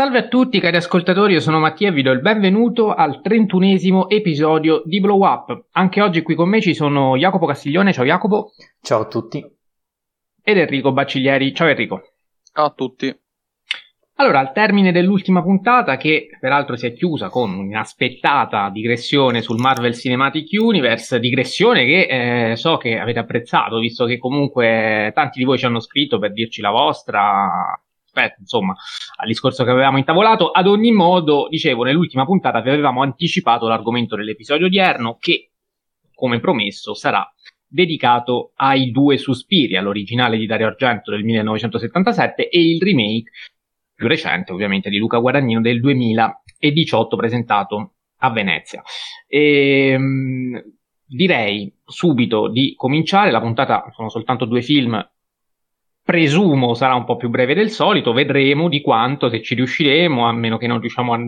Salve a tutti cari ascoltatori, io sono Mattia e vi do il benvenuto al trentunesimo episodio di Blow Up. Anche oggi qui con me ci sono Jacopo Castiglione, ciao Jacopo. Ciao a tutti. Ed Enrico Bacciglieri, ciao Enrico. Ciao a tutti. Allora, al termine dell'ultima puntata, che peraltro si è chiusa con un'inaspettata digressione sul Marvel Cinematic Universe, digressione che eh, so che avete apprezzato, visto che comunque tanti di voi ci hanno scritto per dirci la vostra, rispetto insomma al discorso che avevamo intavolato. Ad ogni modo, dicevo, nell'ultima puntata vi avevamo anticipato l'argomento dell'episodio odierno che, come promesso, sarà dedicato ai due Suspiri, all'originale di Dario Argento del 1977 e il remake più recente, ovviamente, di Luca Guadagnino del 2018 presentato a Venezia. E, ehm, direi subito di cominciare, la puntata sono soltanto due film presumo sarà un po' più breve del solito, vedremo di quanto, se ci riusciremo, a meno che non riusciamo a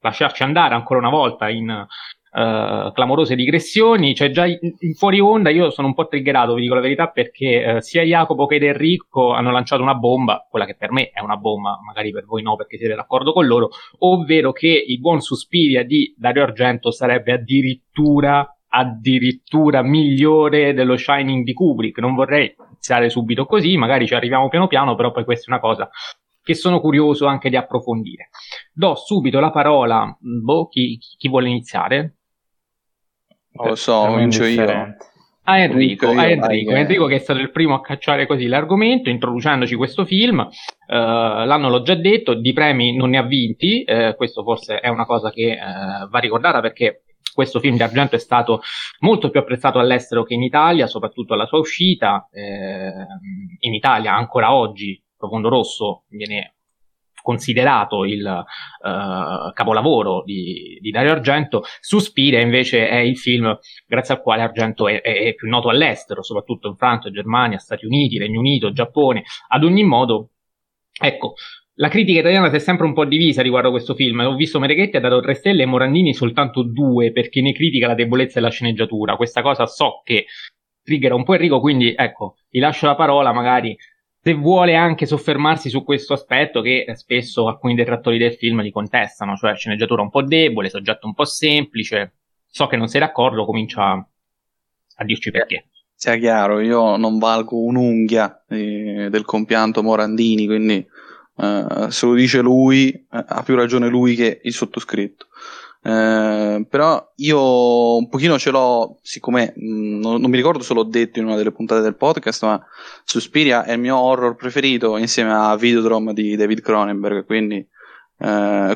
lasciarci andare ancora una volta in uh, clamorose digressioni. Cioè, già in, fuori onda io sono un po' triggerato, vi dico la verità, perché uh, sia Jacopo che Enrico hanno lanciato una bomba, quella che per me è una bomba, magari per voi no, perché siete d'accordo con loro, ovvero che il buon Suspiria di Dario Argento sarebbe addirittura addirittura migliore dello Shining di Kubrick. Non vorrei iniziare subito così, magari ci arriviamo piano piano, però poi questa è una cosa che sono curioso anche di approfondire. Do subito la parola, boh, chi, chi vuole iniziare? Non lo so, comincio io. A Enrico, a Enrico, Enrico che è stato il primo a cacciare così l'argomento, introducendoci questo film. Uh, l'anno l'ho già detto, di premi non ne ha vinti, uh, questo forse è una cosa che uh, va ricordata perché questo film di Argento è stato molto più apprezzato all'estero che in Italia, soprattutto alla sua uscita. Eh, in Italia ancora oggi Profondo Rosso viene considerato il uh, capolavoro di, di, Dario Argento, Suspiria invece è il film grazie al quale Argento è, è, più noto all'estero, soprattutto in Francia, Germania, Stati Uniti, Regno Unito, Giappone. Ad ogni modo, ecco, la critica italiana si è sempre un po' divisa riguardo questo film. Ho visto Mereghetti ha dato 3 stelle e Morandini soltanto 2 perché ne critica la debolezza della sceneggiatura. Questa cosa so che triggera un po' Enrico, quindi ecco, gli lascio la parola magari se vuole anche soffermarsi su questo aspetto che spesso alcuni detrattori del film li contestano, cioè sceneggiatura un po' debole, soggetto un po' semplice. So che non sei d'accordo, comincia a dirci perché. Sia chiaro, io non valgo un'unghia eh, del compianto Morandini, quindi Uh, se lo dice lui, uh, ha più ragione lui che il sottoscritto. Uh, però io un pochino ce l'ho, siccome mh, mm, non, non, mi ricordo se l'ho detto in una delle puntate del podcast, ma Suspiria è il mio horror preferito insieme a Videodrome di David Cronenberg, quindi,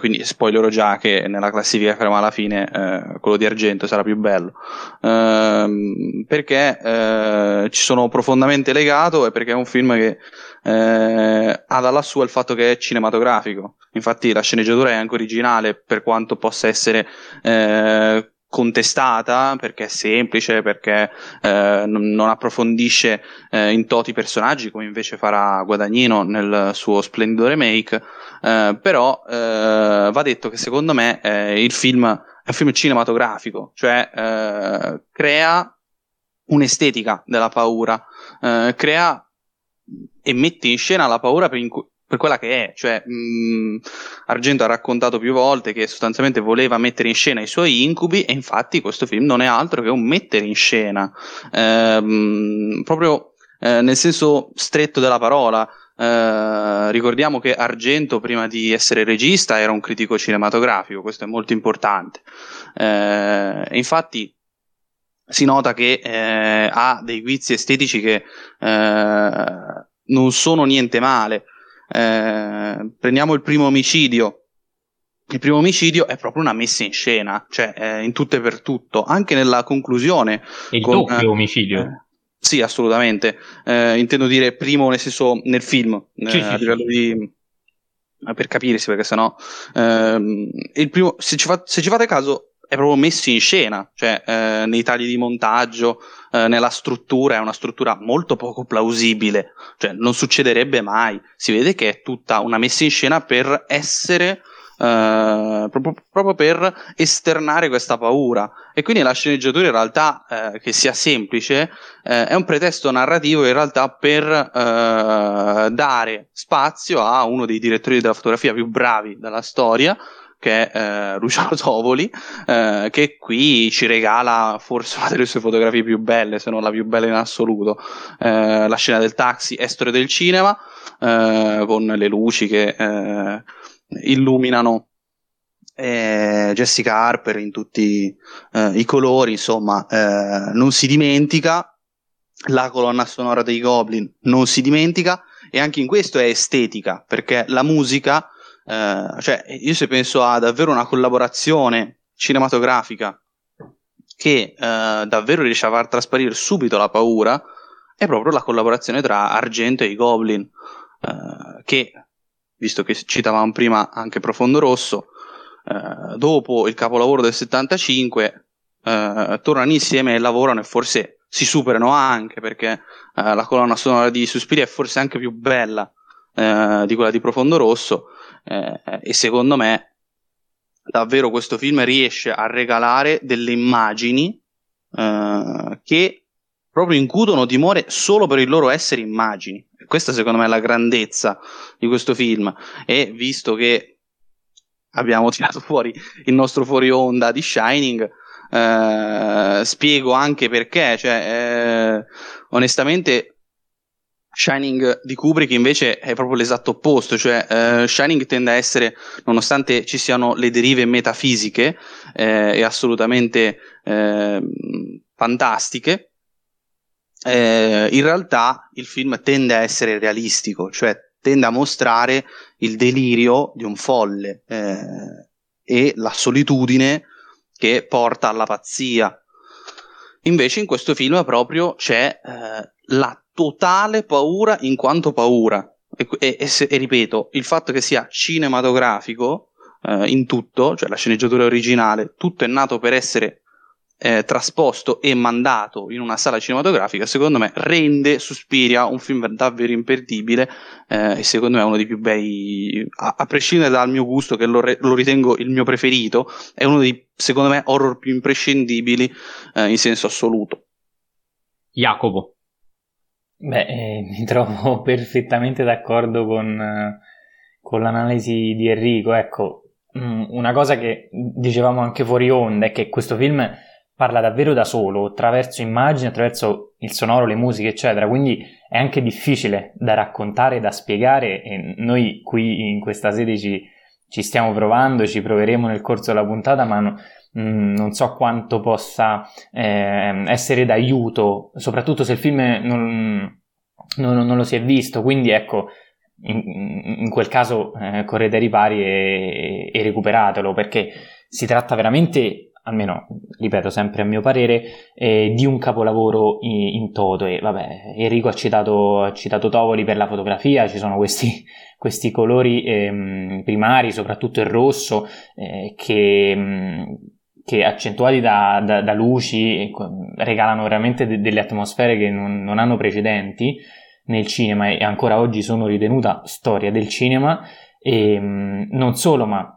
quindi spoilerò già che nella classifica faremo alla fine quello di Argento sarà più bello. Ehm, perché ci sono profondamente legato e perché è un film che eh, ha da lassù il fatto che è cinematografico. Infatti la sceneggiatura è anche originale per quanto possa essere eh, contestata perché è semplice, perché eh, non approfondisce eh, in toti personaggi come invece farà Guadagnino nel suo splendido remake, eh, però eh, va detto che secondo me eh, il film è un film cinematografico, cioè eh, crea un'estetica della paura, crea e mette in scena la paura per, incu- per quella che è. Cioè, mh, mm, Argento ha raccontato più volte che sostanzialmente voleva mettere in scena i suoi incubi, e infatti questo film non è altro che un mettere in scena, ehm, proprio eh, nel senso stretto della parola. Eh, ricordiamo che Argento, prima di essere regista, era un critico cinematografico, questo è molto importante. Eh, infatti, si nota che eh, ha dei guizzi estetici che eh, non sono niente male. Eh, prendiamo il primo omicidio. Il primo omicidio è proprio una messa in scena, cioè eh, in tutto e per tutto, anche nella conclusione. Il con, doppio omicidio. Eh, sì, assolutamente. intendo dire primo nel senso nel film, sì, a livello sì. di per capirsi, perché sennò ehm, il primo, se ci, fa, se ci fate caso, è proprio messo in scena, cioè eh, nei tagli di montaggio, eh, nella struttura, è una struttura molto poco plausibile, cioè non succederebbe mai. Si vede che è tutta una messa in scena per essere eh, proprio, proprio, per esternare questa paura. E quindi la sceneggiatura in realtà, eh, che sia semplice, eh, è un pretesto narrativo in realtà per dare spazio a uno dei direttori della fotografia più bravi della storia, che è eh, Luciano Tovoli, eh, che qui ci regala forse una delle sue fotografie più belle, se non la più bella in assoluto. Eh, la scena del taxi è storia del cinema, eh, con le luci che eh, illuminano eh, Jessica Harper in tutti i colori, insomma, non si dimentica. La colonna sonora dei Goblin non si dimentica, e anche in questo è estetica, perché la musica, eh, cioè, io se penso a davvero una collaborazione cinematografica che eh, davvero riesce a far trasparire subito la paura, è proprio la collaborazione tra Argento e i Goblin, eh, che visto che citavamo prima anche Profondo Rosso, eh, dopo il capolavoro del 75 eh, tornano insieme e lavorano e forse si superano anche perché la colonna sonora di Suspiria è forse anche più bella eh, di quella di Profondo Rosso eh, e secondo me davvero questo film riesce a regalare delle immagini eh, che proprio incutono timore solo per il loro essere immagini. Questa secondo me è la grandezza di questo film. E visto che abbiamo tirato fuori il nostro fuori onda di Shining eh, spiego anche perché cioè, eh, onestamente Shining di Kubrick invece è proprio l'esatto opposto, cioè eh, Shining tende a essere, nonostante ci siano le derive metafisiche eh, e assolutamente eh, fantastiche, eh, in realtà il film tende a essere realistico, cioè tende a mostrare il delirio di un folle eh, e la solitudine che porta alla pazzia. Invece in questo film proprio c'è eh, la totale paura in quanto paura. E, e, e, e ripeto, il fatto che sia cinematografico eh, in tutto, cioè la sceneggiatura originale, tutto è nato per essere eh, trasposto e mandato in una sala cinematografica, secondo me rende Suspiria un film davvero imperdibile eh, e secondo me è uno dei più bei, a, a prescindere dal mio gusto che lo, re, lo, ritengo il mio preferito, è uno dei, secondo me, horror più imprescindibili eh, in senso assoluto. Jacopo. Beh, eh, mi trovo perfettamente d'accordo con, con l'analisi di Enrico. Ecco, mm, una cosa che dicevamo anche fuori onda è che questo film parla davvero da solo, attraverso immagini, attraverso il sonoro, le musiche, eccetera. Quindi è anche difficile da raccontare, da spiegare e noi qui in questa sede ci, ci stiamo provando, ci proveremo nel corso della puntata, ma no, mm, non so quanto possa eh, essere d'aiuto, soprattutto se il film non, non, non lo si è visto. Quindi ecco, in, in quel caso eh, correte ai ripari e, e recuperatelo perché si tratta veramente almeno ripeto sempre a mio parere, eh, di un capolavoro in, in, toto. E vabbè, Enrico ha citato, ha citato Tovoli per la fotografia, ci sono questi, questi colori eh, primari, soprattutto il rosso, eh, che, mm, che, accentuati da, da, da, luci regalano veramente de- delle atmosfere che non, non hanno precedenti nel cinema e ancora oggi sono ritenuta storia del cinema. E mm, non solo, ma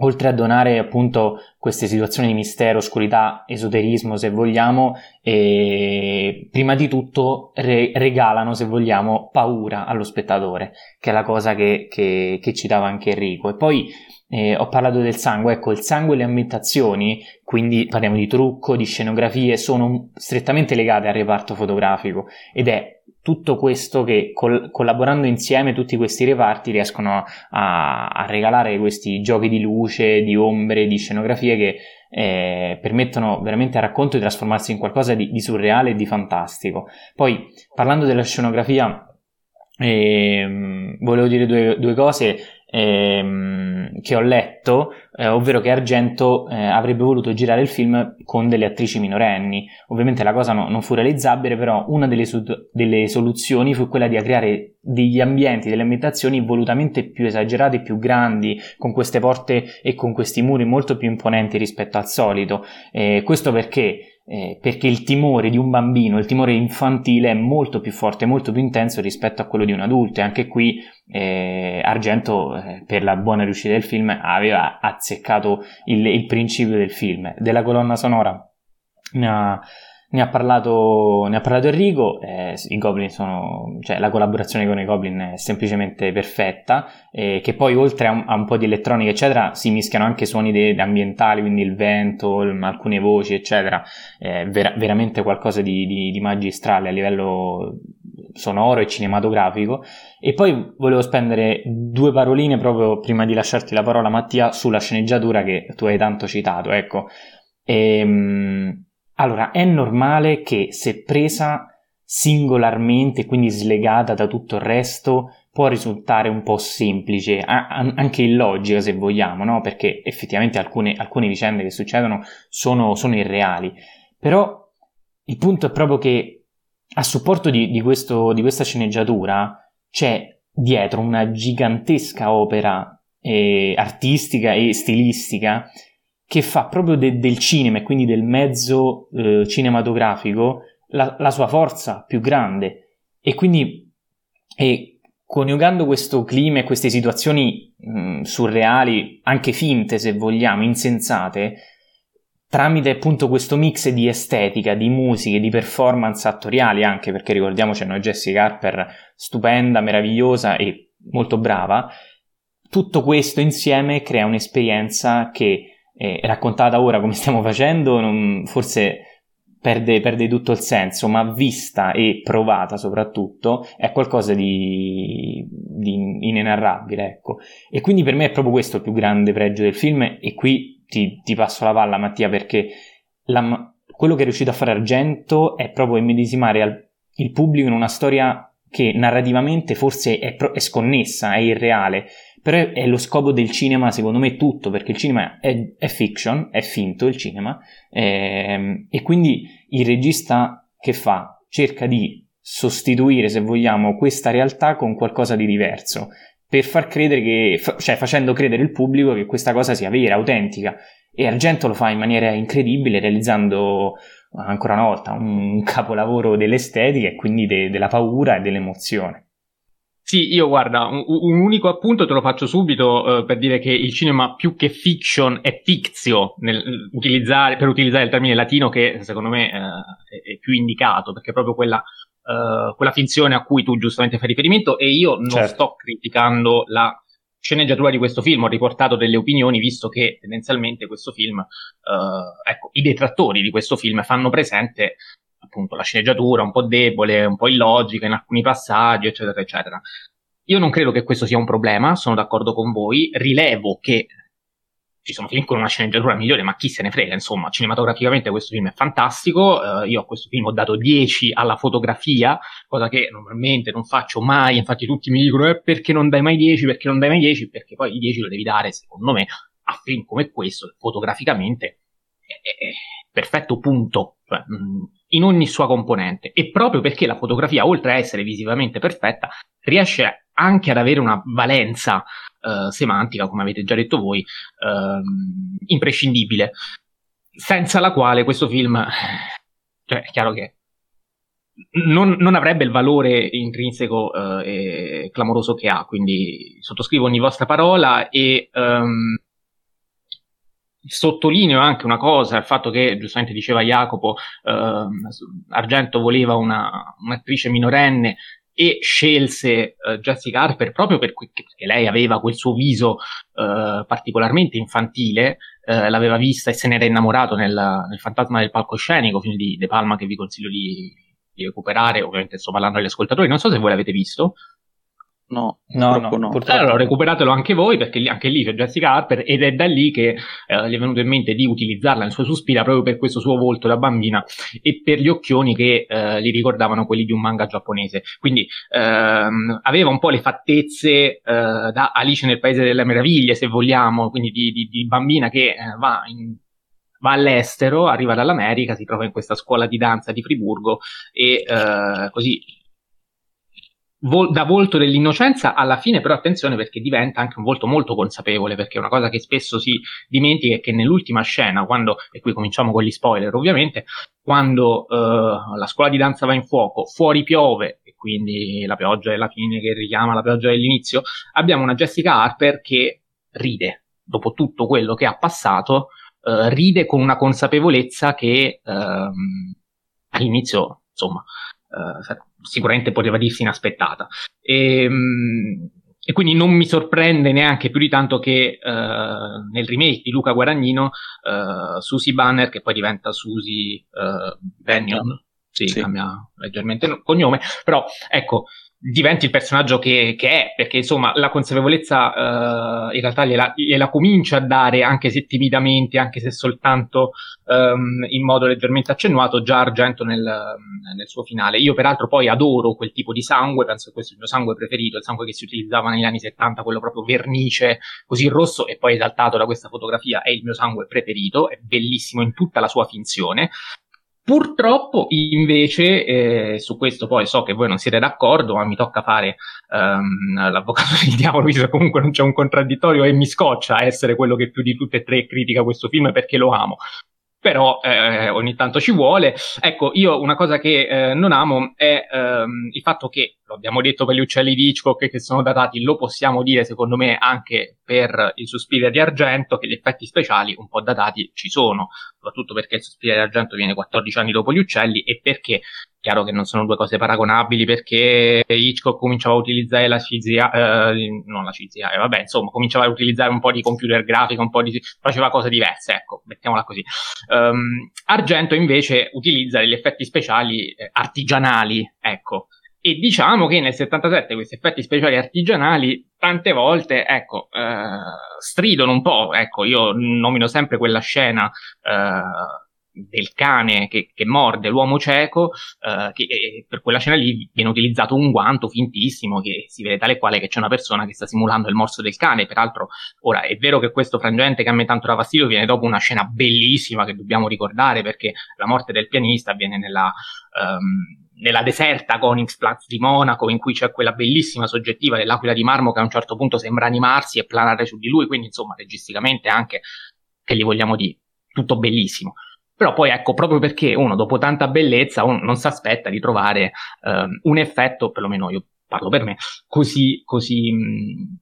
oltre a donare appunto queste situazioni di mistero, oscurità, esoterismo, se vogliamo, prima di tutto re- regalano, se vogliamo, paura allo spettatore, che è la cosa che, che, che citava anche Enrico. E poi eh, ho parlato del sangue, ecco, il sangue e le ambientazioni, quindi parliamo di trucco, di scenografie, sono strettamente legate al reparto fotografico ed è tutto questo che col- collaborando insieme tutti questi reparti riescono a-, a, regalare questi giochi di luce, di ombre, di scenografie che eh, permettono veramente al racconto di trasformarsi in qualcosa di, di surreale e di fantastico. Poi parlando della scenografia eh, volevo dire due, due cose ehm, che ho letto, eh, ovvero che Argento eh, avrebbe voluto girare il film con delle attrici minorenni. Ovviamente la cosa no, non fu realizzabile, però una delle, su- delle, soluzioni fu quella di creare degli ambienti, delle ambientazioni volutamente più esagerate, più grandi, con queste porte e con questi muri molto più imponenti rispetto al solito. Eh, questo perché eh, perché il timore di un bambino, il timore infantile è molto più forte, molto più intenso rispetto a quello di un adulto. E anche qui eh, Argento eh, per la buona riuscita del film aveva azzeccato il, il principio del film. Della colonna sonora? Ha ne ha parlato, ne ha parlato Enrico, eh, sono, cioè la collaborazione con i Goblin è semplicemente perfetta, eh, che poi oltre a un, a un, po' di elettronica eccetera si mischiano anche suoni de, ambientali, quindi il vento, il, alcune voci eccetera, eh, vera, veramente qualcosa di, di, di magistrale a livello sonoro e cinematografico. E poi volevo spendere due paroline proprio prima di lasciarti la parola Mattia sulla sceneggiatura che tu hai tanto citato, ecco. Ehm, allora, è normale che se presa singolarmente, quindi slegata da tutto il resto, può risultare un po' semplice, anche illogica se vogliamo, no? Perché effettivamente alcune, alcune vicende che succedono sono, sono, irreali. Però il punto è proprio che a supporto di, di, questo, di questa sceneggiatura c'è dietro una gigantesca opera eh, artistica e stilistica che fa proprio de- del cinema e quindi del mezzo eh, cinematografico la-, la, sua forza più grande. E quindi e coniugando questo clima e queste situazioni mh, surreali, anche finte se vogliamo, insensate, tramite appunto questo mix di estetica, di musiche, di performance attoriali anche perché ricordiamoci hanno Jessica Harper stupenda, meravigliosa e molto brava, tutto questo insieme crea un'esperienza che eh, raccontata ora come stiamo facendo, non, forse perde, perde, tutto il senso, ma vista e provata soprattutto è qualcosa di, di inenarrabile, ecco. E quindi per me è proprio questo il più grande pregio del film e qui ti, ti passo la palla Mattia perché la, quello che è riuscito a fare Argento è proprio immedesimare al, il pubblico in una storia che narrativamente forse è, è sconnessa, è irreale, però è lo scopo del cinema, secondo me, tutto, perché il cinema è, è fiction, è finto il cinema, ehm, e quindi il regista che fa? Cerca di sostituire, se vogliamo, questa realtà con qualcosa di diverso, per far credere che, cioè facendo credere il pubblico che questa cosa sia vera, autentica. E Argento lo fa in maniera incredibile, realizzando ancora una volta un capolavoro dell'estetica e quindi de- della paura e dell'emozione. Sì, io guarda, un, un, unico appunto te lo faccio subito eh, per dire che il cinema più che fiction è fictio nel, utilizzare, per utilizzare il termine latino che secondo me eh, è, più indicato perché è proprio quella, eh, quella, finzione a cui tu giustamente fai riferimento e io non certo. sto criticando la sceneggiatura di questo film, ho riportato delle opinioni visto che tendenzialmente questo film, eh, ecco, i detrattori di questo film fanno presente appunto la sceneggiatura un po' debole, un po' illogica in alcuni passaggi, eccetera, eccetera. Io non credo che questo sia un problema, sono d'accordo con voi, rilevo che ci sono film con una sceneggiatura migliore, ma chi se ne frega, insomma, cinematograficamente questo film è fantastico, uh, io a questo film ho dato 10 alla fotografia, cosa che normalmente non faccio mai, infatti tutti mi dicono eh, perché non dai mai 10, perché non dai mai 10, perché poi i 10 lo devi dare, secondo me, a film come questo, fotograficamente è, è perfetto punto, cioè, mh, mm, in ogni sua componente. E proprio perché la fotografia, oltre a essere visivamente perfetta, riesce anche ad avere una valenza uh, semantica, come avete già detto voi, uh, imprescindibile, senza la quale questo film, cioè, è chiaro che non, non avrebbe il valore intrinseco uh, e clamoroso che ha, quindi sottoscrivo ogni vostra parola e um, sottolineo anche una cosa, il fatto che giustamente diceva Jacopo, eh, Argento voleva una, un'attrice minorenne e scelse eh, Jessica Harper proprio perché, perché, lei aveva quel suo viso eh, particolarmente infantile, eh, l'aveva vista e se n'era innamorato nel, nel Fantasma del palcoscenico, film di De Palma che vi consiglio di, di recuperare, ovviamente sto parlando agli ascoltatori, non so se voi l'avete visto. No, no, no, no. Purtroppo. Allora recuperatelo anche voi perché anche lì c'è Jessica Harper ed è da lì che eh, gli è venuto in mente di utilizzarla nel suo Suspira proprio per questo suo volto da bambina e per gli occhioni che eh, gli ricordavano quelli di un manga giapponese. Quindi ehm, aveva un po' le fattezze eh, da Alice nel Paese delle Meraviglie, se vogliamo, quindi di, di, di bambina che eh, va in va all'estero, arriva dall'America, si trova in questa scuola di danza di Friburgo e eh, così vol- da volto dell'innocenza alla fine però attenzione perché diventa anche un volto molto consapevole perché una cosa che spesso si dimentica è che nell'ultima scena quando e qui cominciamo con gli spoiler ovviamente quando uh, la scuola di danza va in fuoco fuori piove e quindi la pioggia è la fine che richiama la pioggia dell'inizio abbiamo una Jessica Harper che ride. Dopo tutto quello che ha passato uh, ride con una consapevolezza che uh, all'inizio insomma uh, sicuramente poteva dirsi inaspettata. E, um, e, quindi non mi sorprende neanche più di tanto che uh, nel remake di Luca Guadagnino uh, Susie Banner, che poi diventa Susie uh, Bennion, sì, sì. cambia leggermente il cognome, però ecco, diventi il personaggio che, che, è, perché insomma la consapevolezza uh, in realtà gliela, gliela, comincia a dare, anche se timidamente, anche se soltanto um, in modo leggermente accennuato, già Argento nel, nel, suo finale. Io peraltro poi adoro quel tipo di sangue, penso che questo è il mio sangue preferito, il sangue che si utilizzava negli anni 70, quello proprio vernice, così rosso e poi esaltato da questa fotografia, è il mio sangue preferito, è bellissimo in tutta la sua finzione. Purtroppo, invece, eh, su questo poi so che voi non siete d'accordo, ma mi tocca fare um, l'avvocato del diavolo, visto che comunque non c'è un contraddittorio e mi scoccia essere quello che più di tutte e tre critica questo film perché lo amo però eh, ogni tanto ci vuole. Ecco, io una cosa che eh, non amo è ehm, il fatto che, lo abbiamo detto per gli uccelli di Hitchcock che sono datati, lo possiamo dire secondo me anche per il Suspiria di Argento, che gli effetti speciali un po' datati ci sono, soprattutto perché il Suspiria di Argento viene 14 anni dopo gli uccelli e perché Chiaro che non sono due cose paragonabili perché Hitchcock cominciava a utilizzare la CGI, eh, non la CGI, vabbè, insomma, cominciava a utilizzare un po' di computer grafica, un po' di, faceva cose diverse, ecco, mettiamola così. Um, Argento invece utilizza degli effetti speciali eh, artigianali, ecco. E diciamo che nel 77 questi effetti speciali artigianali tante volte, ecco, eh, stridono un po', ecco, io nomino sempre quella scena eh, del cane che, che, morde l'uomo cieco, eh, che per quella scena lì viene utilizzato un guanto fintissimo che si vede tale quale che c'è una persona che sta simulando il morso del cane. Peraltro, ora è vero che questo frangente che a me tanto dà fastidio viene dopo una scena bellissima che dobbiamo ricordare perché la morte del pianista avviene nella. Um, nella deserta Koningsplatz di Monaco, in cui c'è quella bellissima soggettiva dell'aquila di marmo che a un certo punto sembra animarsi e planare su di lui, quindi insomma registicamente anche, che gli vogliamo dire, tutto bellissimo. Però poi ecco, proprio perché uno dopo tanta bellezza uno non si aspetta di trovare eh, un effetto, perlomeno io parlo per me, così, così mh,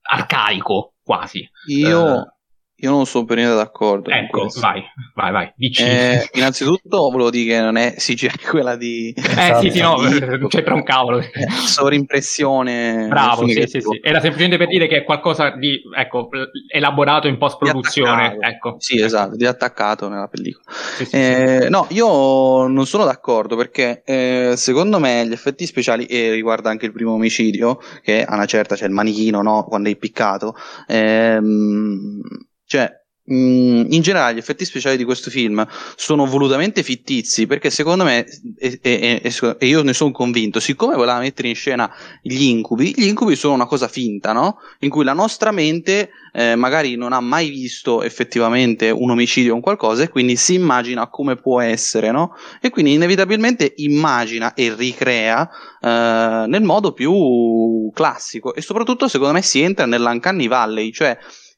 arcaico quasi. Io, eh, io non sono per niente d'accordo. Ecco, vai, vai, vai, dici. Eh, innanzitutto volevo dire che non è CGI quella di... Eh sì, sì, no, non c'entra un cavolo. Eh, sovrimpressione. Bravo, sì, sì, sì. Era semplicemente per dire che è qualcosa di, ecco, elaborato in post-produzione. Ecco. Sì, esatto, di attaccato nella pellicola. Sì, sì, eh, sì. No, io non sono d'accordo perché eh, secondo me gli effetti speciali, e riguarda anche il primo omicidio, che a una certa c'è il manichino, no, quando è impiccato, ehm cioè, mm, in generale gli effetti speciali di questo film sono volutamente fittizi perché secondo me, e, e, e, e io ne sono convinto, siccome voleva mettere in scena gli incubi, gli incubi sono una cosa finta, no? In cui la nostra mente eh, magari non ha mai visto effettivamente un omicidio o un qualcosa e quindi si immagina come può essere, no? E quindi inevitabilmente immagina e ricrea eh, nel modo più classico e soprattutto secondo me si entra nell'Uncanny Valley, cioè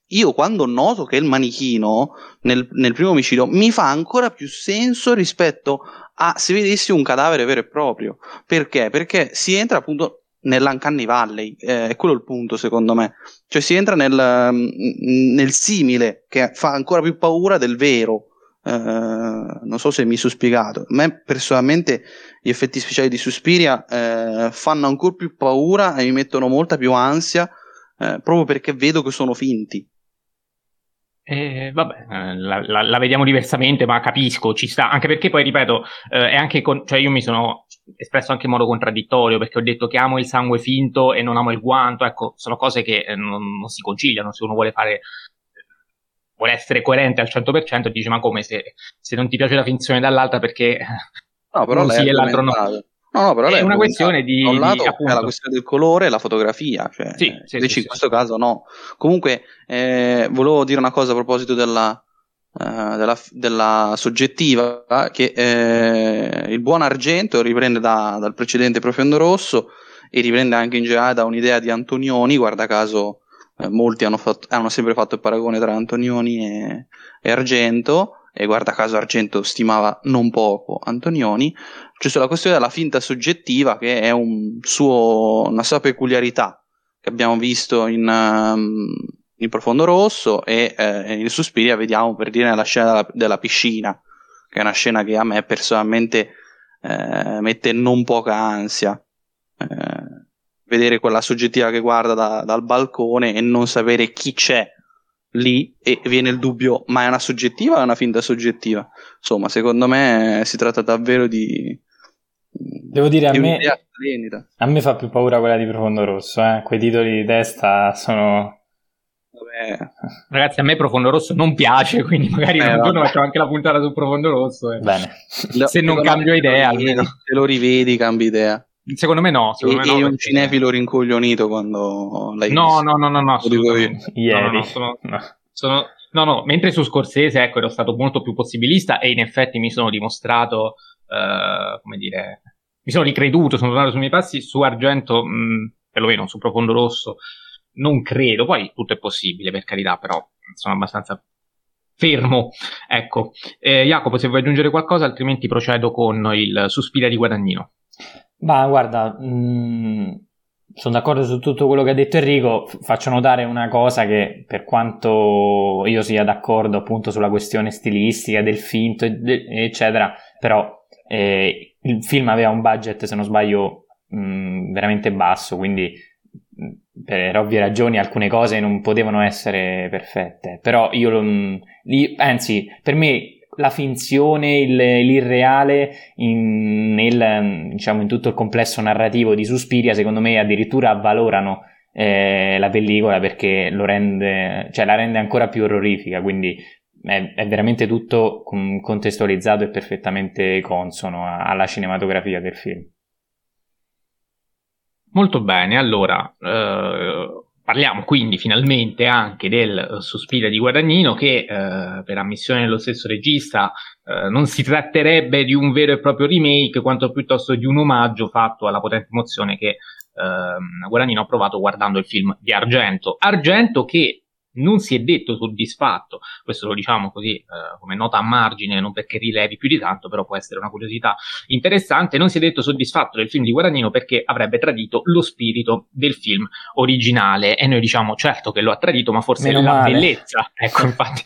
io quando noto che il manichino nel, nel, primo omicidio mi fa ancora più senso rispetto a se vedessi un cadavere vero e proprio. Perché? Perché si entra appunto nell'Uncanny Valley, eh, è quello il punto secondo me. Cioè si entra nel, mm, nel simile che fa ancora più paura del vero. Uh, non so se mi sono spiegato. A me personalmente gli effetti speciali di Suspiria uh, fanno ancora più paura e mi mettono molta più ansia uh, proprio perché vedo che sono finti. Eh, vabbè, la, la, la, vediamo diversamente, ma capisco, ci sta, anche perché poi, ripeto, eh, è anche con, cioè io mi sono espresso anche in modo contraddittorio, perché ho detto che amo il sangue finto e non amo il guanto, ecco, sono cose che eh, non, non, si conciliano. Se uno vuole fare, vuole essere coerente al 100% e dice, ma come se, se non ti piace la finzione dall'altra perché no, però sì e l'altro no. No, no, però è una questione di, da un lato di, è la questione del colore e la fotografia, cioè, sì, sì, invece sì, in questo caso no. Comunque, eh, volevo dire una cosa a proposito della, uh, della, della soggettiva, che eh, il buon argento riprende da, dal precedente Profondo Rosso e riprende anche in generale da un'idea di Antonioni, guarda caso eh, molti hanno, fatto, hanno, sempre fatto il paragone tra Antonioni e, e, Argento e guarda caso Argento stimava non poco Antonioni, cioè sulla questione della finta soggettiva che è un suo, una sua peculiarità che abbiamo visto in, um, in Profondo Rosso e eh, in Suspiria vediamo per dire la scena della, della, piscina, che è una scena che a me personalmente eh, mette non poca ansia. Eh, vedere quella soggettiva che guarda da, dal balcone e non sapere chi c'è lì e viene il dubbio ma è una soggettiva o è una finta soggettiva insomma secondo me si tratta davvero di devo dire a me, a me fa più paura quella di Profondo Rosso eh? quei titoli di testa sono Vabbè. Ragazzi, a me Profondo Rosso non piace, quindi magari eh, un giorno faccio anche la puntata su Profondo Rosso. Eh. Bene. Se non cambio idea, almeno. Se lo rivedi, cambi idea. Secondo me no. Secondo e, me no, un cinefilo rincoglionito quando l'hai no, visto. No, no, no, no, no. Ieri. No, no, sono, no. Sono, no, no, mentre su Scorsese, ecco, ero stato molto più possibilista e in effetti mi sono dimostrato, uh, come dire, mi sono ricreduto, sono tornato sui miei passi, su Argento, mh, perlomeno su Profondo Rosso, non credo, poi tutto è possibile, per carità, però sono abbastanza fermo. Ecco, eh, Jacopo, se vuoi aggiungere qualcosa, altrimenti procedo con il Suspira di Guadagnino. Ma guarda, mh, mm, sono d'accordo su tutto quello che ha detto Enrico. Faccio notare una cosa che, per quanto io sia d'accordo appunto sulla questione stilistica del finto, eccetera, però eh, il film aveva un budget, se non sbaglio, mh, mm, veramente basso, quindi mm, per ovvie ragioni alcune cose non potevano essere perfette. Però io, anzi, per me la finzione, il, l'irreale in, nel, diciamo, in tutto il complesso narrativo di Suspiria, secondo me addirittura avvalorano eh, la pellicola perché rende, cioè la rende ancora più orrorifica, quindi è, è veramente tutto contestualizzato e perfettamente consono alla cinematografia del film. Molto bene, allora eh, Parliamo quindi finalmente anche del uh, Sospiro di Guadagnino che uh, per ammissione dello stesso regista uh, non si tratterebbe di un vero e proprio remake quanto piuttosto di un omaggio fatto alla potente emozione che ehm, Guadagnino ha provato guardando il film di Argento. Argento che non si è detto soddisfatto, questo lo diciamo così eh, come nota a margine, non perché rilevi più di tanto, però può essere una curiosità interessante, non si è detto soddisfatto del film di Guadagnino perché avrebbe tradito lo spirito del film originale. E noi diciamo certo che lo ha tradito, ma forse Meno la male. bellezza, ecco infatti,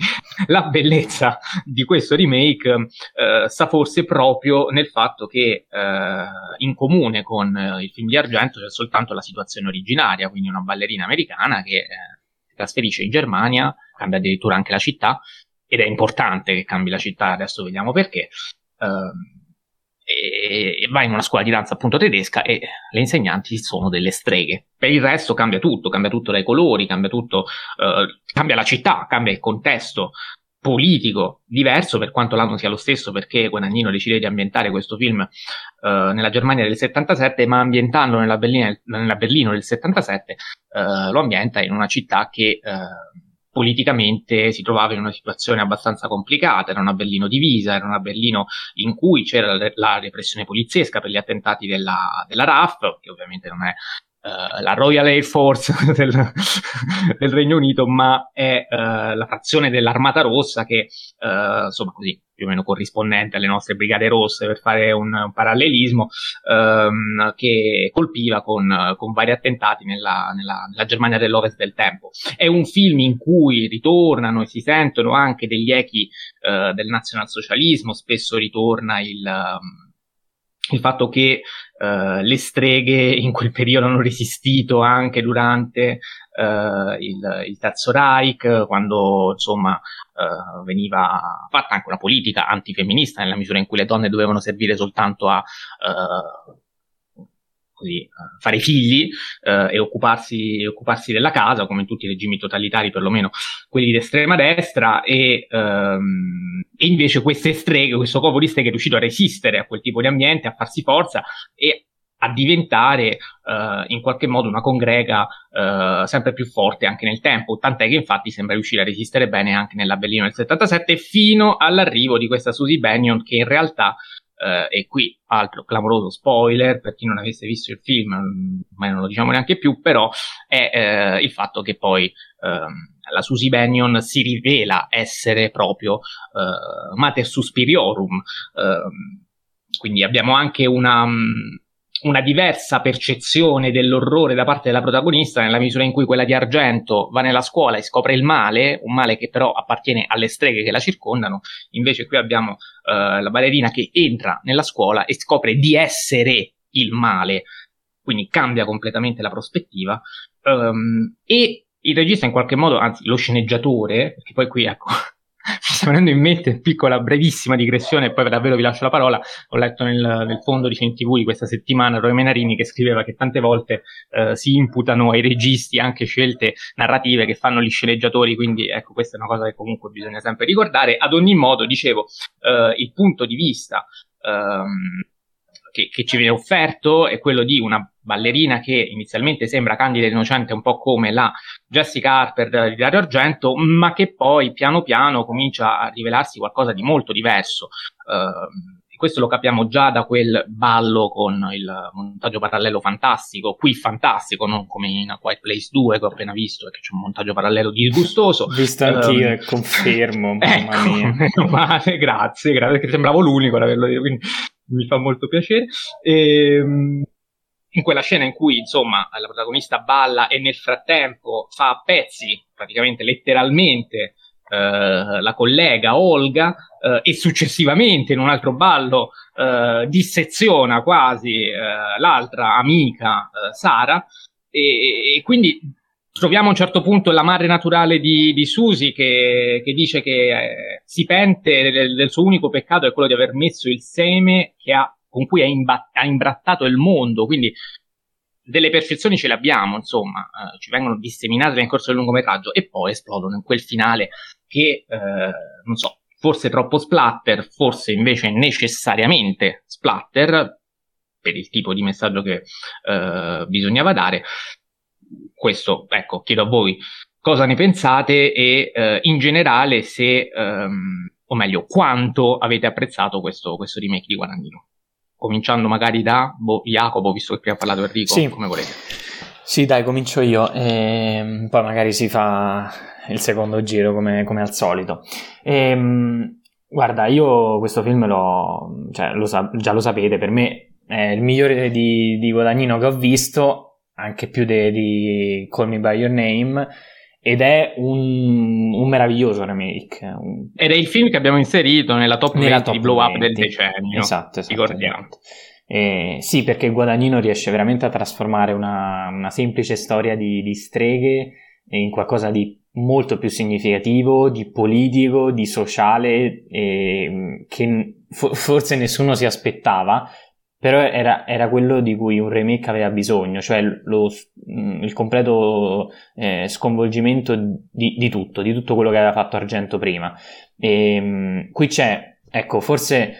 la bellezza di questo remake eh, sta forse proprio nel fatto che eh, in comune con eh, il film di Argento c'è soltanto la situazione originaria, quindi una ballerina americana che eh, trasferisce in Germania, cambia addirittura anche la città, ed è importante che cambi la città, adesso vediamo perché, uh, e, va in una scuola di danza appunto tedesca e le insegnanti sono delle streghe. Per il resto cambia tutto, cambia tutto dai colori, cambia tutto, uh, cambia la città, cambia il contesto, politico diverso per quanto l'anno sia lo stesso perché Guadagnino decide di ambientare questo film uh, nella Germania del 77 ma ambientandolo nella, Berlina, nella Berlino del 77 uh, eh, lo ambienta in una città che uh, politicamente si trovava in una situazione abbastanza complicata, era una Berlino divisa, era una Berlino in cui c'era la repressione poliziesca per gli attentati della, della RAF, che ovviamente non è Uh, la Royal Air Force del, del, Regno Unito, ma è uh, la frazione dell'Armata Rossa che, uh, insomma, così più o meno corrispondente alle nostre Brigate Rosse per fare un, un parallelismo, um, che colpiva con, con, vari attentati nella, nella, nella, Germania dell'Ovest del tempo. È un film in cui ritornano e si sentono anche degli echi del nazionalsocialismo, spesso ritorna il. Um, il fatto che uh, le streghe in quel periodo hanno resistito anche durante uh, il, il, Terzo Reich, quando insomma uh, veniva fatta anche una politica antifemminista nella misura in cui le donne dovevano servire soltanto a così, eh, fare figli eh, e occuparsi, occuparsi, della casa, come in tutti i regimi totalitari, perlomeno quelli di estrema destra, e, ehm, e invece queste streghe, questo corpo di streghe è riuscito a resistere a quel tipo di ambiente, a farsi forza e a diventare uh, in qualche modo una congrega uh, sempre più forte anche nel tempo, tant'è che infatti sembra riuscire a resistere bene anche nella Berlino del 77 fino all'arrivo di questa Susie Bennion che in realtà eh, e qui altro clamoroso spoiler per chi non avesse visto il film, ma non lo diciamo neanche più, però è eh, il fatto che poi ehm, la Susie Bennion si rivela essere proprio eh, Mater Suspiriorum. Ehm, quindi abbiamo anche una, una diversa percezione dell'orrore da parte della protagonista nella misura in cui quella di Argento va nella scuola e scopre il male, un male che però appartiene alle streghe che la circondano, invece qui abbiamo uh, la ballerina che entra nella scuola e scopre di essere il male, quindi cambia completamente la prospettiva. Um, e il regista in qualche modo, anzi lo sceneggiatore, perché poi qui ecco mi sta venendo in mente piccola, brevissima digressione, e poi davvero vi lascio la parola. Ho letto nel, nel fondo di CNTV di questa settimana Roy Menarini che scriveva che tante volte eh, si imputano ai registi anche scelte narrative che fanno gli sceneggiatori, quindi ecco, questa è una cosa che comunque bisogna sempre ricordare. Ad ogni modo, dicevo, eh, il punto di vista. Ehm, che, che, ci viene offerto è quello di una ballerina che inizialmente sembra candida e innocente, un po' come la Jessica Harper di Dario Argento, ma che poi piano piano comincia a rivelarsi qualcosa di molto diverso. Uh, questo lo capiamo già da quel ballo con il montaggio parallelo fantastico, qui fantastico, non come in A Quiet Place 2 che ho appena visto, perché c'è un montaggio parallelo disgustoso. Visto anch'io um, e confermo, mamma ecco, mia. grazie, grazie, perché sembravo l'unico ad averlo detto, quindi mi fa molto piacere. E, ehm, in quella scena in cui, insomma, la protagonista balla e nel frattempo fa a pezzi, praticamente letteralmente, eh, la collega Olga eh, e successivamente in un altro ballo eh, disseziona quasi eh, l'altra amica eh, Sara. E, e, quindi troviamo a un certo punto la madre naturale di, di Susi che, che, dice che eh, si pente del, del, suo unico peccato è quello di aver messo il seme ha, con cui ha, imba- ha, imbrattato il mondo, quindi delle percezioni ce le abbiamo, insomma, eh, ci vengono disseminate nel corso del lungometraggio e poi esplodono in quel finale che, eh, non so, forse troppo splatter, forse invece necessariamente splatter, per il tipo di messaggio che eh, bisognava dare, questo, ecco, chiedo a voi cosa ne pensate e eh, in generale se, ehm, o meglio, quanto avete apprezzato questo, questo remake di Guadagnino. Cominciando magari da boh, Jacopo, visto che prima ha parlato Enrico, sì. come volete. Sì, dai, comincio io, e ehm, poi magari si fa il secondo giro come, come al solito. E, ehm, guarda, io questo film lo, cioè, lo sa- già lo sapete, per me è il migliore di, di Guadagnino che ho visto anche più di Call Me By Your Name ed è un, un meraviglioso remake. Un... Ed è il film che abbiamo inserito nella top nella 20 top di blow 20. up del decennio. Esatto, esatto. Esatto. Eh, sì, perché Guadagnino riesce veramente a trasformare una, una semplice storia di, di streghe in qualcosa di molto più significativo, di politico, di sociale, eh, che forse nessuno si aspettava, però era, era, quello di cui un remake aveva bisogno, cioè lo, mm, il completo eh, sconvolgimento di, di, tutto, di tutto quello che aveva fatto Argento prima. E, um, qui c'è, ecco, forse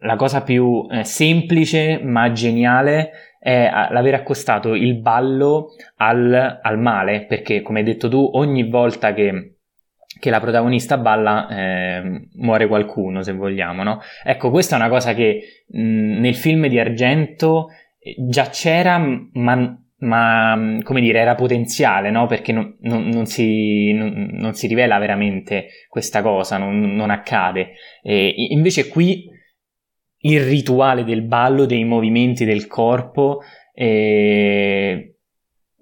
la cosa più eh, semplice ma geniale è l'aver accostato il ballo al, al male, perché come hai detto tu, ogni volta che che la protagonista balla eh, muore qualcuno, se vogliamo, no? Ecco, questa è una cosa che mh, nel film di Argento eh, già c'era, ma, ma come dire, era potenziale, no? Perché non, non, non, si, non, si, rivela veramente questa cosa, non, accade. E invece qui il rituale del ballo, dei movimenti del corpo, eh,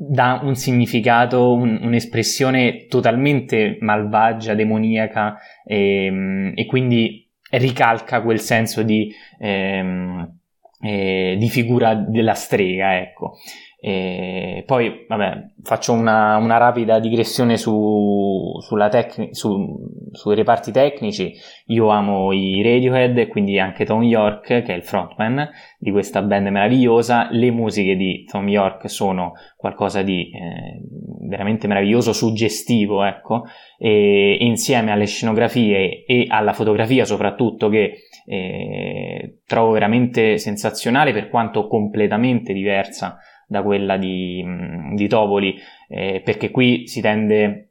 dà un significato, un, un'espressione totalmente malvagia, demoniaca e, ehm, e, quindi ricalca quel senso di, ehm, eh, di figura della strega, ecco. E poi, vabbè, faccio una, una rapida digressione su, tec- su, sui reparti tecnici. Io amo i Radiohead e quindi anche Tom York, che è il frontman di questa band meravigliosa. Le musiche di Tom York sono qualcosa di eh, veramente meraviglioso, suggestivo, ecco, e insieme alle scenografie e alla fotografia soprattutto che eh, trovo veramente sensazionale per quanto completamente diversa da quella di, mm, di Tovoli, eh, perché qui si tende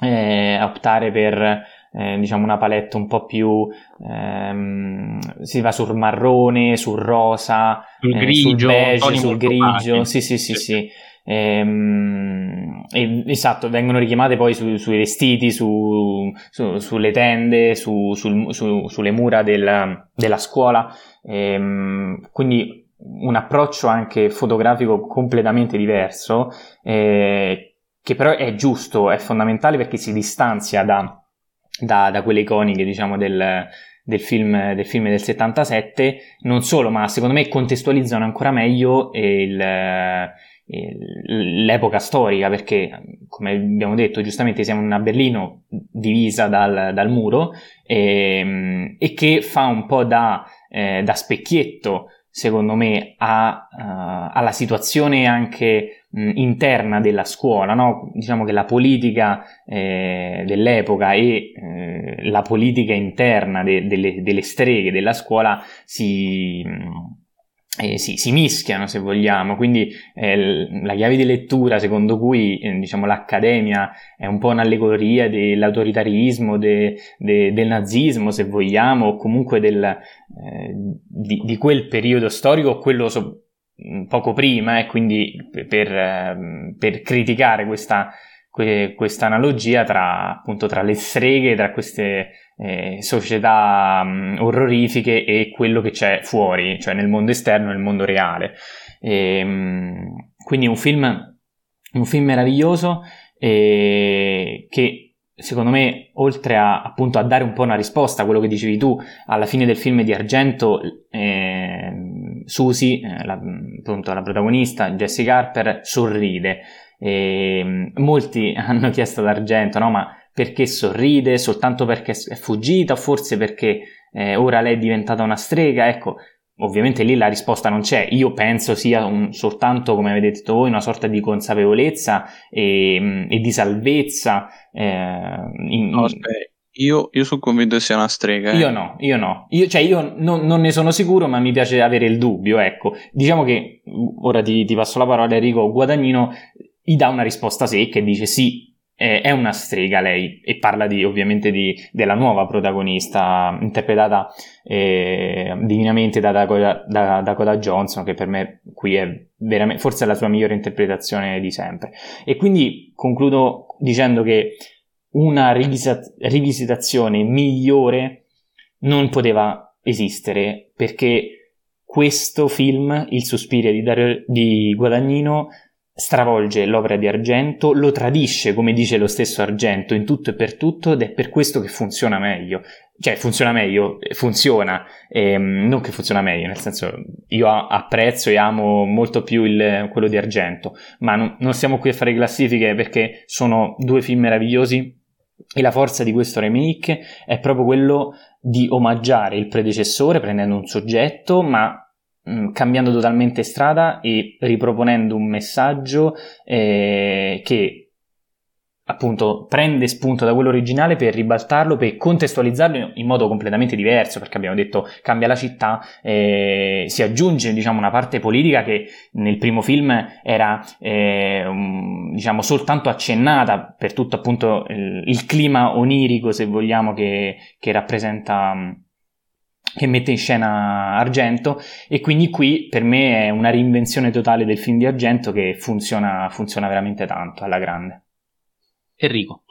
eh, a optare per eh, diciamo una palette un po' più ehm, si va sul marrone, sul rosa, sul grigio, sul beige, sul grigio, sì sì sì sì. Ehm, e, esatto, vengono richiamate poi su, sui vestiti, su, su, sulle tende, sulle mura del, della scuola. Ehm, quindi un approccio anche fotografico completamente diverso, eh, che però è giusto, è fondamentale perché si distanzia da, da, da quelle iconiche, diciamo, del, del film, del film, del 77, non solo, ma secondo me contestualizzano ancora meglio il, l'epoca storica, perché, come abbiamo detto, giustamente siamo in una Berlino divisa dal, dal muro e, ehm, e, che fa un po' da, eh, da specchietto secondo me, a, uh, alla situazione anche mh, interna della scuola, no? Diciamo che la politica eh, dell'epoca e eh, la politica interna de- delle, delle, streghe della scuola si... Mh, eh, sì, si mischiano se vogliamo, quindi eh, la chiave di lettura secondo cui eh, diciamo, l'accademia è un po' un'allegoria dell'autoritarismo, de, de, del nazismo se vogliamo, o comunque del, eh, di, di, quel periodo storico, quello so, poco prima, e quindi per, ehm, per criticare questa, que, questa analogia tra, appunto, tra le streghe, tra queste eh, società mh, orrorifiche e quello che c'è fuori, cioè nel mondo esterno, nel mondo reale. E, ehm, mh, quindi un film, un film meraviglioso eh, che secondo me, oltre a, appunto, a dare un po' una risposta a quello che dicevi tu, alla fine del film di Argento, eh, Susie, eh, la, appunto, la protagonista, Jessica Harper, sorride. E, molti hanno chiesto ad Argento, no? Ma perché sorride, soltanto perché è fuggita, o forse perché eh, ora lei è diventata una strega, ecco, ovviamente lì la risposta non c'è, io penso sia un, soltanto, come avete detto voi, una sorta di consapevolezza e, e di salvezza. Eh, in, no, io, io, sono convinto che sia una strega. Eh. Io no, io no. Io, cioè, io non, non, ne sono sicuro, ma mi piace avere il dubbio, ecco. Diciamo che, ora ti, ti passo la parola Enrico, Guadagnino gli dà una risposta secca e dice sì, è una strega lei e parla di, ovviamente di, della nuova protagonista interpretata eh, divinamente da Dakota, da Dakota, Johnson che per me qui è veramente forse la sua migliore interpretazione di sempre. E quindi concludo dicendo che una rivisat- rivisitazione migliore non poteva esistere perché questo film, Il sospirio di, Dario, di Guadagnino, stravolge l'opera di Argento, lo tradisce, come dice lo stesso Argento, in tutto e per tutto ed è per questo che funziona meglio. Cioè, funziona meglio, funziona, ehm, non che funziona meglio, nel senso, io apprezzo e amo molto più il, quello di Argento, ma non, non stiamo qui a fare classifiche perché sono due film meravigliosi e la forza di questo remake è proprio quello di omaggiare il predecessore prendendo un soggetto, ma cambiando totalmente strada e riproponendo un messaggio eh, che appunto prende spunto da quello originale per ribaltarlo, per contestualizzarlo in modo completamente diverso, perché abbiamo detto cambia la città, eh, si aggiunge diciamo una parte politica che nel primo film era eh, um, diciamo soltanto accennata per tutto appunto il, il clima onirico se vogliamo che, che rappresenta che mette in scena Argento e quindi qui per me è una reinvenzione totale del film di Argento che funziona, funziona veramente tanto alla grande. Enrico.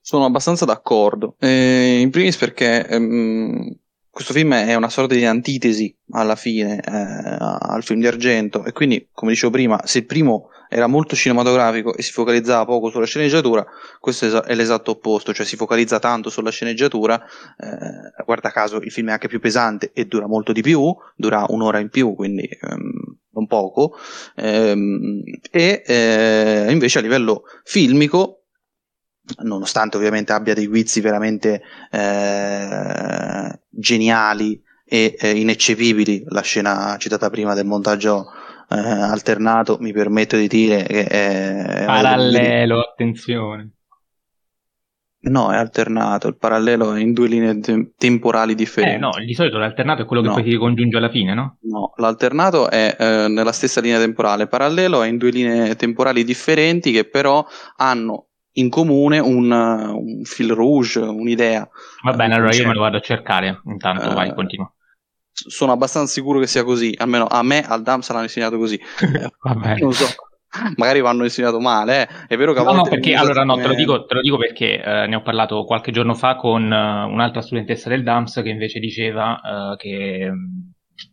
Sono abbastanza d'accordo, eh, in primis perché ehm, questo film è una sorta di antitesi alla fine eh, al film di Argento e quindi, come dicevo prima, se il primo era molto cinematografico e si focalizzava poco sulla sceneggiatura, questo è l'esatto opposto, cioè si focalizza tanto sulla sceneggiatura, eh, guarda caso il film è anche più pesante e dura molto di più, dura un'ora in più, quindi ehm, non poco, ehm, e eh, invece a livello filmico nonostante ovviamente abbia dei guizzi veramente eh, geniali e eh, ineccepibili, la scena citata prima del montaggio eh, alternato, mi permetto di dire che è... Parallelo, attenzione. No, è alternato, il parallelo è in due linee te- temporali differenti. Eh no, di solito l'alternato è quello che no. poi si ricongiunge alla fine, no? No, l'alternato è eh, nella stessa linea temporale, il parallelo è in due linee temporali differenti che però hanno in comune un, un fil rouge, un'idea. Va bene, allora io me lo vado a cercare, intanto vai, continua. Sono abbastanza sicuro che sia così, almeno a me al DAMS l'hanno insegnato così. Va bene. Non so magari vanno insegnato male. Eh. È vero che a no, volte. No, perché allora no, te lo dico, te lo dico perché eh, ne ho parlato qualche giorno fa con uh, un'altra studentessa del DAMS che invece diceva uh, che.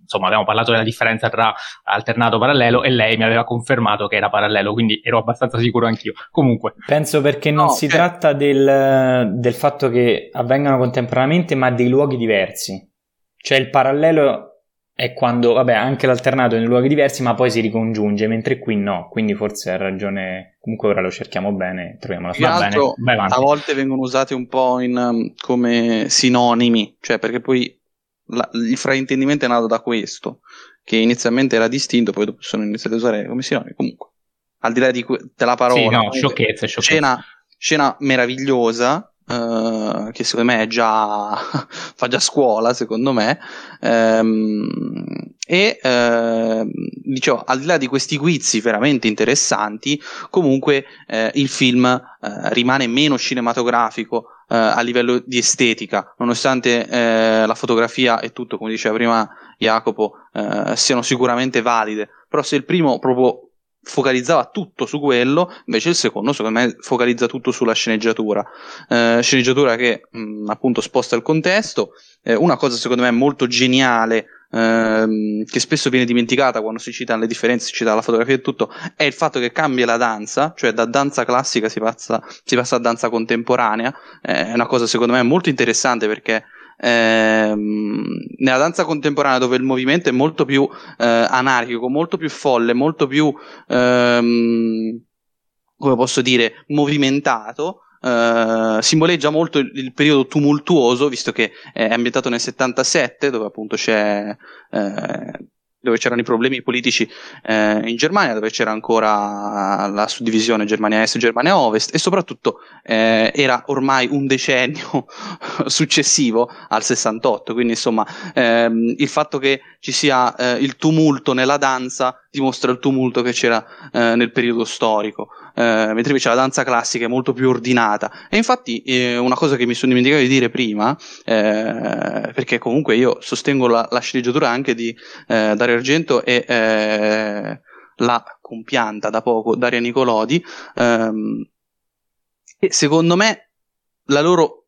Insomma, abbiamo parlato della differenza tra alternato e parallelo e lei mi aveva confermato che era parallelo, quindi ero abbastanza sicuro anch'io. Comunque. Penso perché non no, si eh. tratta del, del fatto che avvengano contemporaneamente, ma dei luoghi diversi. Cioè il parallelo è quando, vabbè, anche l'alternato è in luoghi diversi, ma poi si ricongiunge, mentre qui no, quindi forse ha ragione. Comunque ora lo cerchiamo bene, troviamo la sua bene. A volte vengono usati un po' in, um, come sinonimi, cioè perché poi la, il fraintendimento è nato da questo, che inizialmente era distinto, poi dopo sono iniziati a usare come sinonimi. Comunque, al di là di que- della parola, sì, no, sciocchezze, sciocchezze. Scena, scena meravigliosa Uh, che secondo me è già fa già scuola secondo me. Um, e uh, dicevo al di là di questi guizzi veramente interessanti comunque uh, il film eh, rimane meno cinematografico a livello di estetica nonostante la fotografia e tutto come diceva prima Jacopo siano sicuramente valide. Però se il primo proprio focalizzava tutto su quello, invece il secondo secondo me focalizza tutto sulla sceneggiatura, eh, sceneggiatura che mh, mm, appunto sposta il contesto, eh, una cosa secondo me molto geniale ehm, che spesso viene dimenticata quando si citano le differenze, si cita la fotografia e tutto, è il fatto che cambia la danza, cioè da danza classica si passa, si passa a danza contemporanea, è una cosa secondo me molto interessante perché ehm, nella danza contemporanea dove il movimento è molto più eh, anarchico, molto più folle, molto più, ehm, come posso dire, movimentato, Uh, simboleggia molto il, il, periodo tumultuoso, visto che è ambientato nel 77, dove appunto c'è uh, dove c'erano i problemi politici eh, in Germania, dove c'era ancora la suddivisione Germania Est e Germania Ovest, e soprattutto eh, era ormai un decennio successivo al 68. Quindi, insomma, ehm, il fatto che ci sia eh, il tumulto nella danza dimostra il tumulto che c'era eh, nel periodo storico, eh, mentre invece la danza classica è molto più ordinata. E infatti eh, una cosa che mi sono dimenticato di dire prima, eh, perché comunque io sostengo la, la sceneggiatura anche di eh, Dario Argento e eh, la compianta da poco Daria Nicolodi, ehm, e secondo me la loro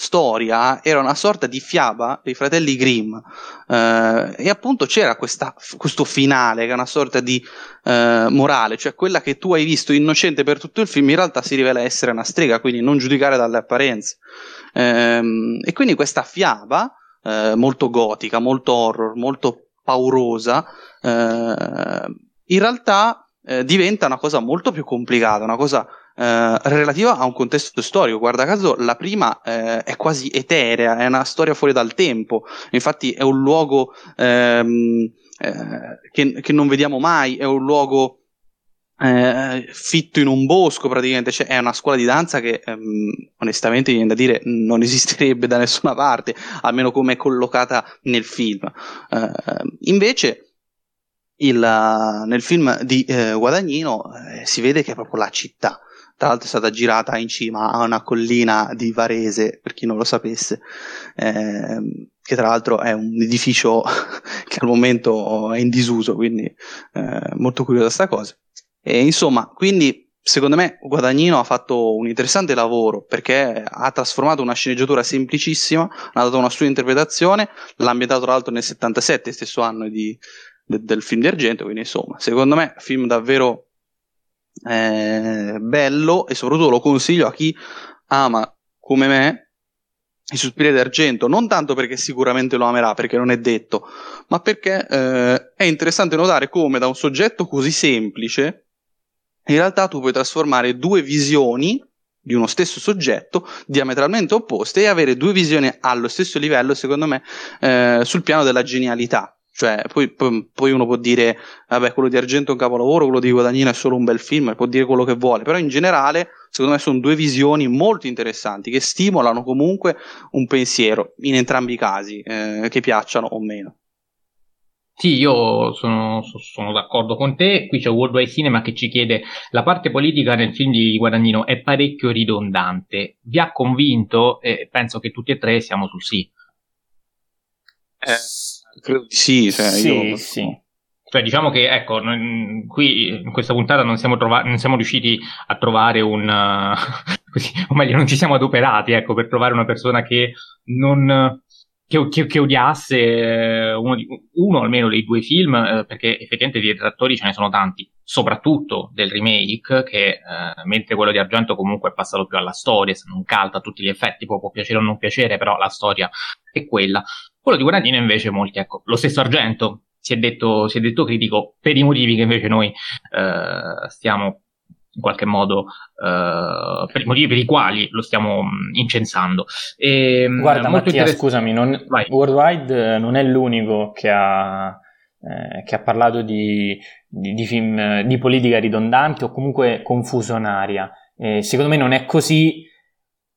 storia era una sorta di fiaba dei fratelli Grimm eh, e appunto c'era questa, questo finale che è una sorta di eh, morale, cioè quella che tu hai visto innocente per tutto il film in realtà si rivela essere una strega, quindi non giudicare dalle apparenze. Eh, e quindi questa fiaba eh, molto gotica, molto horror, molto paurosa, eh, in realtà eh, diventa una cosa molto più complicata, una cosa eh, relativa a un contesto storico. Guarda caso, la prima eh, è quasi eterea, è una storia fuori dal tempo. Infatti, è un luogo ehm, eh, che, che, non vediamo mai, è un luogo. Eh, fitto in un bosco praticamente cioè, è una scuola di danza che ehm, onestamente viene da dire non esisterebbe da nessuna parte almeno come è collocata nel film eh, invece il, nel film di eh, Guadagnino eh, si vede che è proprio la città tra l'altro è stata girata in cima a una collina di Varese, per chi non lo sapesse, eh, che tra l'altro è un edificio che al momento è in disuso, quindi eh, molto curiosa sta cosa. E insomma, quindi secondo me Guadagnino ha fatto un interessante lavoro perché ha trasformato una sceneggiatura semplicissima, ha dato una sua interpretazione, l'ha ambientato tra l'altro nel 77, stesso anno di, de, del film di Argento, quindi insomma, secondo me film davvero eh, bello e soprattutto lo consiglio a chi ama come me i sospiri d'argento, non tanto perché sicuramente lo amerà, perché non è detto, ma perché eh, è interessante notare come da un soggetto così semplice in realtà tu puoi trasformare due visioni di uno stesso soggetto diametralmente opposte e avere due visioni allo stesso livello, secondo me, eh, sul piano della genialità. Cioè, poi, poi, poi, uno può dire, vabbè, quello di Argento è un capolavoro, quello di Guadagnino è solo un bel film, può dire quello che vuole, però in generale, secondo me, sono due visioni molto interessanti che stimolano comunque un pensiero in entrambi i casi, eh, che piacciono o meno. Sì, io sono, sono, d'accordo con te. Qui c'è Worldwide Cinema che ci chiede: la parte politica nel film di Guadagnino è parecchio ridondante. Vi ha convinto? E penso che tutti e tre siamo sul sì. Eh, credo di sì. Cioè, sì, io... sì. Cioè, diciamo che, ecco, noi, qui in questa puntata non siamo, trova- non siamo riusciti a trovare un... Uh, così, o meglio, non ci siamo adoperati, ecco, per trovare una persona che non che, che, che odiasse eh, uno, di, uno, almeno dei due film, eh, perché effettivamente di detrattori ce ne sono tanti, soprattutto del remake, che eh, mentre quello di Argento comunque è passato più alla storia, se non calta a tutti gli effetti, può, può, piacere o non piacere, però la storia è quella. Quello di Guadagnino invece molti, ecco, lo stesso Argento si è detto, si è detto critico per i motivi che invece noi eh, stiamo in qualche modo uh, per i motivi per i quali lo stiamo mm, incensando. E, mm, Guarda, Mattia, scusami, non, Worldwide non è l'unico che ha, eh, che ha parlato di, di, di, film di politica ridondante o comunque confusionaria. Eh, secondo me non è così,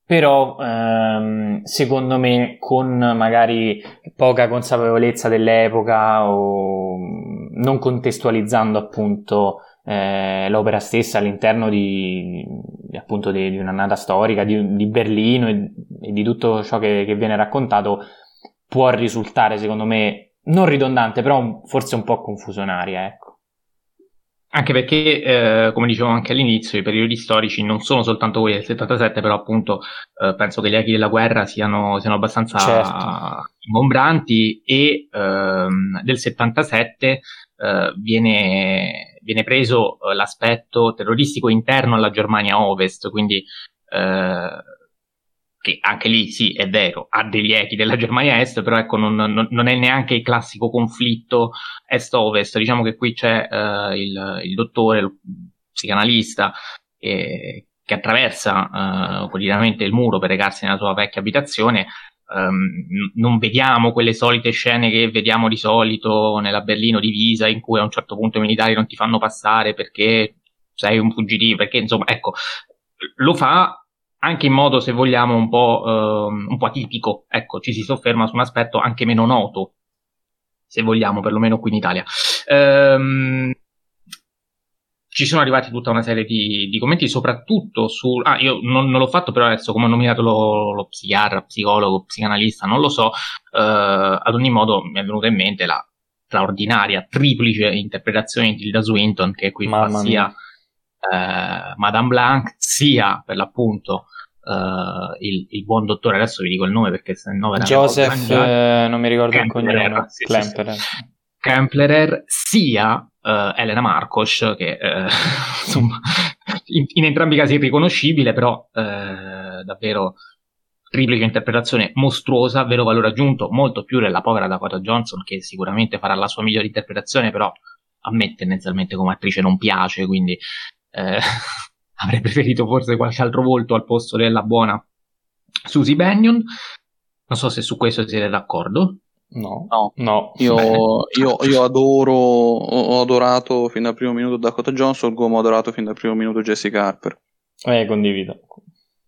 però ehm, secondo me con magari poca consapevolezza dell'epoca o mm, non contestualizzando appunto eh, l'opera stessa all'interno di, appunto di, di, un'annata storica di, di Berlino e, e, di tutto ciò che, che, viene raccontato può risultare secondo me non ridondante però forse un po' confusionaria ecco. Anche perché, eh, come dicevo anche all'inizio, i periodi storici non sono soltanto quelli del 77, però appunto eh, penso che gli echi della guerra siano, siano abbastanza certo. ingombranti e ehm, del 77 eh, viene viene preso uh, l'aspetto terroristico interno alla Germania Ovest, quindi uh, che anche lì sì, è vero, ha degli echi della Germania Est, però ecco, non, non, non è neanche il classico conflitto Est-Ovest. Diciamo che qui c'è uh, il, il, dottore, il psicanalista, eh, che attraversa quotidianamente il muro per recarsi nella sua vecchia abitazione um, non vediamo quelle solite scene che vediamo di solito nella Berlino divisa in cui a un certo punto i militari non ti fanno passare perché sei un fuggitivo, perché insomma, ecco, lo fa anche in modo, se vogliamo, un po', um, un po' atipico. Ecco, ci si sofferma su un aspetto anche meno noto, se vogliamo, perlomeno qui in Italia. Um, ci sono arrivati tutta una serie di, di commenti, soprattutto su... Ah, io non, non, l'ho fatto, però adesso come ho nominato lo, lo psichiatra, psicologo, psicanalista, non lo so, uh, ad ogni modo mi è venuta in mente la straordinaria triplice interpretazione di Tilda Swinton, che qui Mamma fa sia uh, Madame Blanc, sia per l'appunto uh, il, il, buon dottore, adesso vi dico il nome perché se no. Joseph, eh, non mi ricordo il cognome, sì, Klemperer. Sì. Kemplerer, sia uh, Elena Marcos, che uh, insomma, in, in, entrambi i casi è riconoscibile, però davvero triplice interpretazione mostruosa, vero valore aggiunto, molto più della povera Dakota Johnson, che sicuramente farà la sua migliore interpretazione, però a me tendenzialmente come attrice non piace, quindi eh, avrei preferito forse qualche altro volto al posto della buona Susie Bennion. Non so se su questo siete d'accordo. No, no, no. Io, io, io, adoro, ho adorato fin dal primo minuto Dakota Johnson, come ho adorato fin dal primo minuto Jessica Harper. Eh, condivido.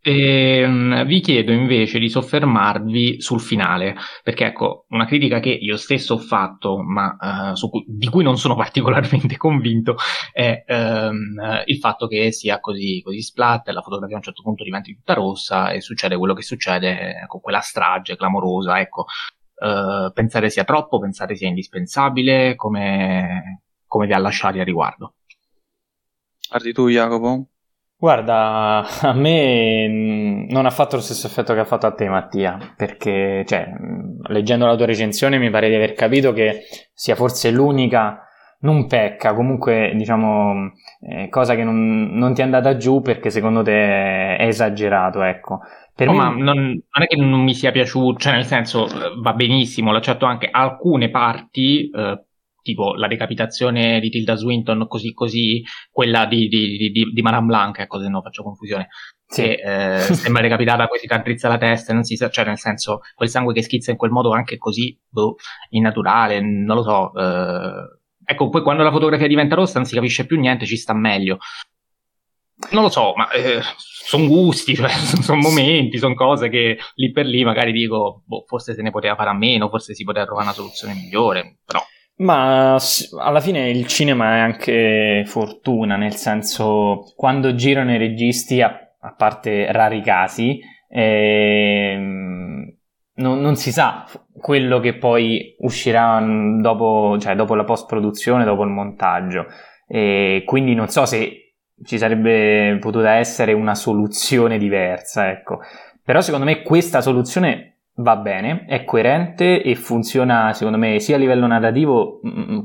E, um, vi chiedo invece di soffermarvi sul finale, perché ecco, una critica che io stesso ho fatto, ma uh, cui, di cui non sono particolarmente convinto, è um, il fatto che sia così, così splatter, la fotografia a un certo punto diventi tutta rossa e succede quello che succede con quella strage clamorosa, ecco, eh, pensare sia troppo, pensare sia indispensabile, come, come vi ha lasciati a riguardo? Guardi tu Jacopo? Guarda, a me mm, non ha fatto lo stesso effetto che ha fatto a te Mattia, perché cioè, mm, leggendo la tua recensione mi pare di aver capito che sia forse l'unica non pecca, comunque diciamo eh, cosa che non, non, ti è andata giù perché secondo te è esagerato, ecco. Per oh, me... ma non, non, è che non mi sia piaciuto, cioè nel senso va benissimo, l'ho certo anche alcune parti, eh, tipo la decapitazione di Tilda Swinton così così, quella di, di, di, di Madame Blanc, ecco se no faccio confusione. Sì. Che eh, sembra decapitata poi si raddrizza la testa, non si sa, cioè nel senso quel sangue che schizza in quel modo anche così boh, innaturale, non lo so. Eh, Ecco, poi quando la fotografia diventa rossa non si capisce più niente, ci sta meglio. Non lo so, ma eh, sono gusti, cioè, sono momenti, sono cose che lì per lì magari dico, boh, forse se ne poteva fare a meno, forse si poteva trovare una soluzione migliore, però... Ma alla fine il cinema è anche fortuna, nel senso quando girano i registi, a, a parte rari casi, ehm, non, non, si sa quello che poi uscirà dopo, cioè dopo la post-produzione, dopo il montaggio. E quindi non so se ci sarebbe potuta essere una soluzione diversa, ecco. Però secondo me questa soluzione va bene, è coerente e funziona secondo me sia a livello narrativo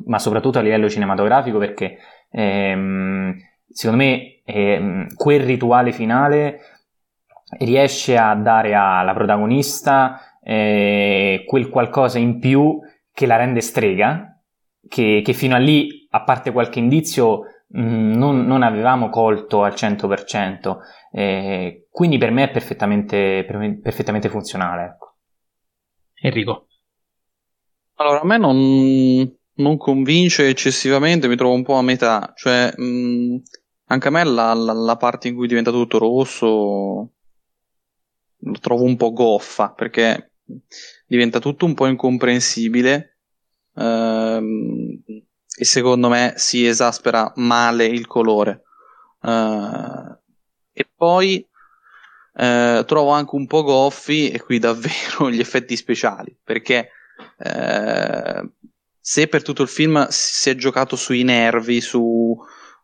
ma soprattutto a livello cinematografico perché ehm, secondo me ehm, quel rituale finale riesce a dare alla protagonista eh, quel qualcosa in più che la rende strega, che, che fino a lì, a parte qualche indizio, mh, non, non, avevamo colto al 100%. Eh, quindi per me è perfettamente, perfettamente funzionale. Ecco. Enrico. Allora, a me non, non, convince eccessivamente, mi trovo un po' a metà, cioè mh, anche a me la, la, la, parte in cui diventa tutto rosso lo trovo un po' goffa perché diventa tutto un po' incomprensibile ehm, e secondo me si esaspera male il colore. Uh, e poi eh, trovo anche un po' goffi e qui davvero gli effetti speciali perché eh, se per tutto il film si è giocato sui nervi, su,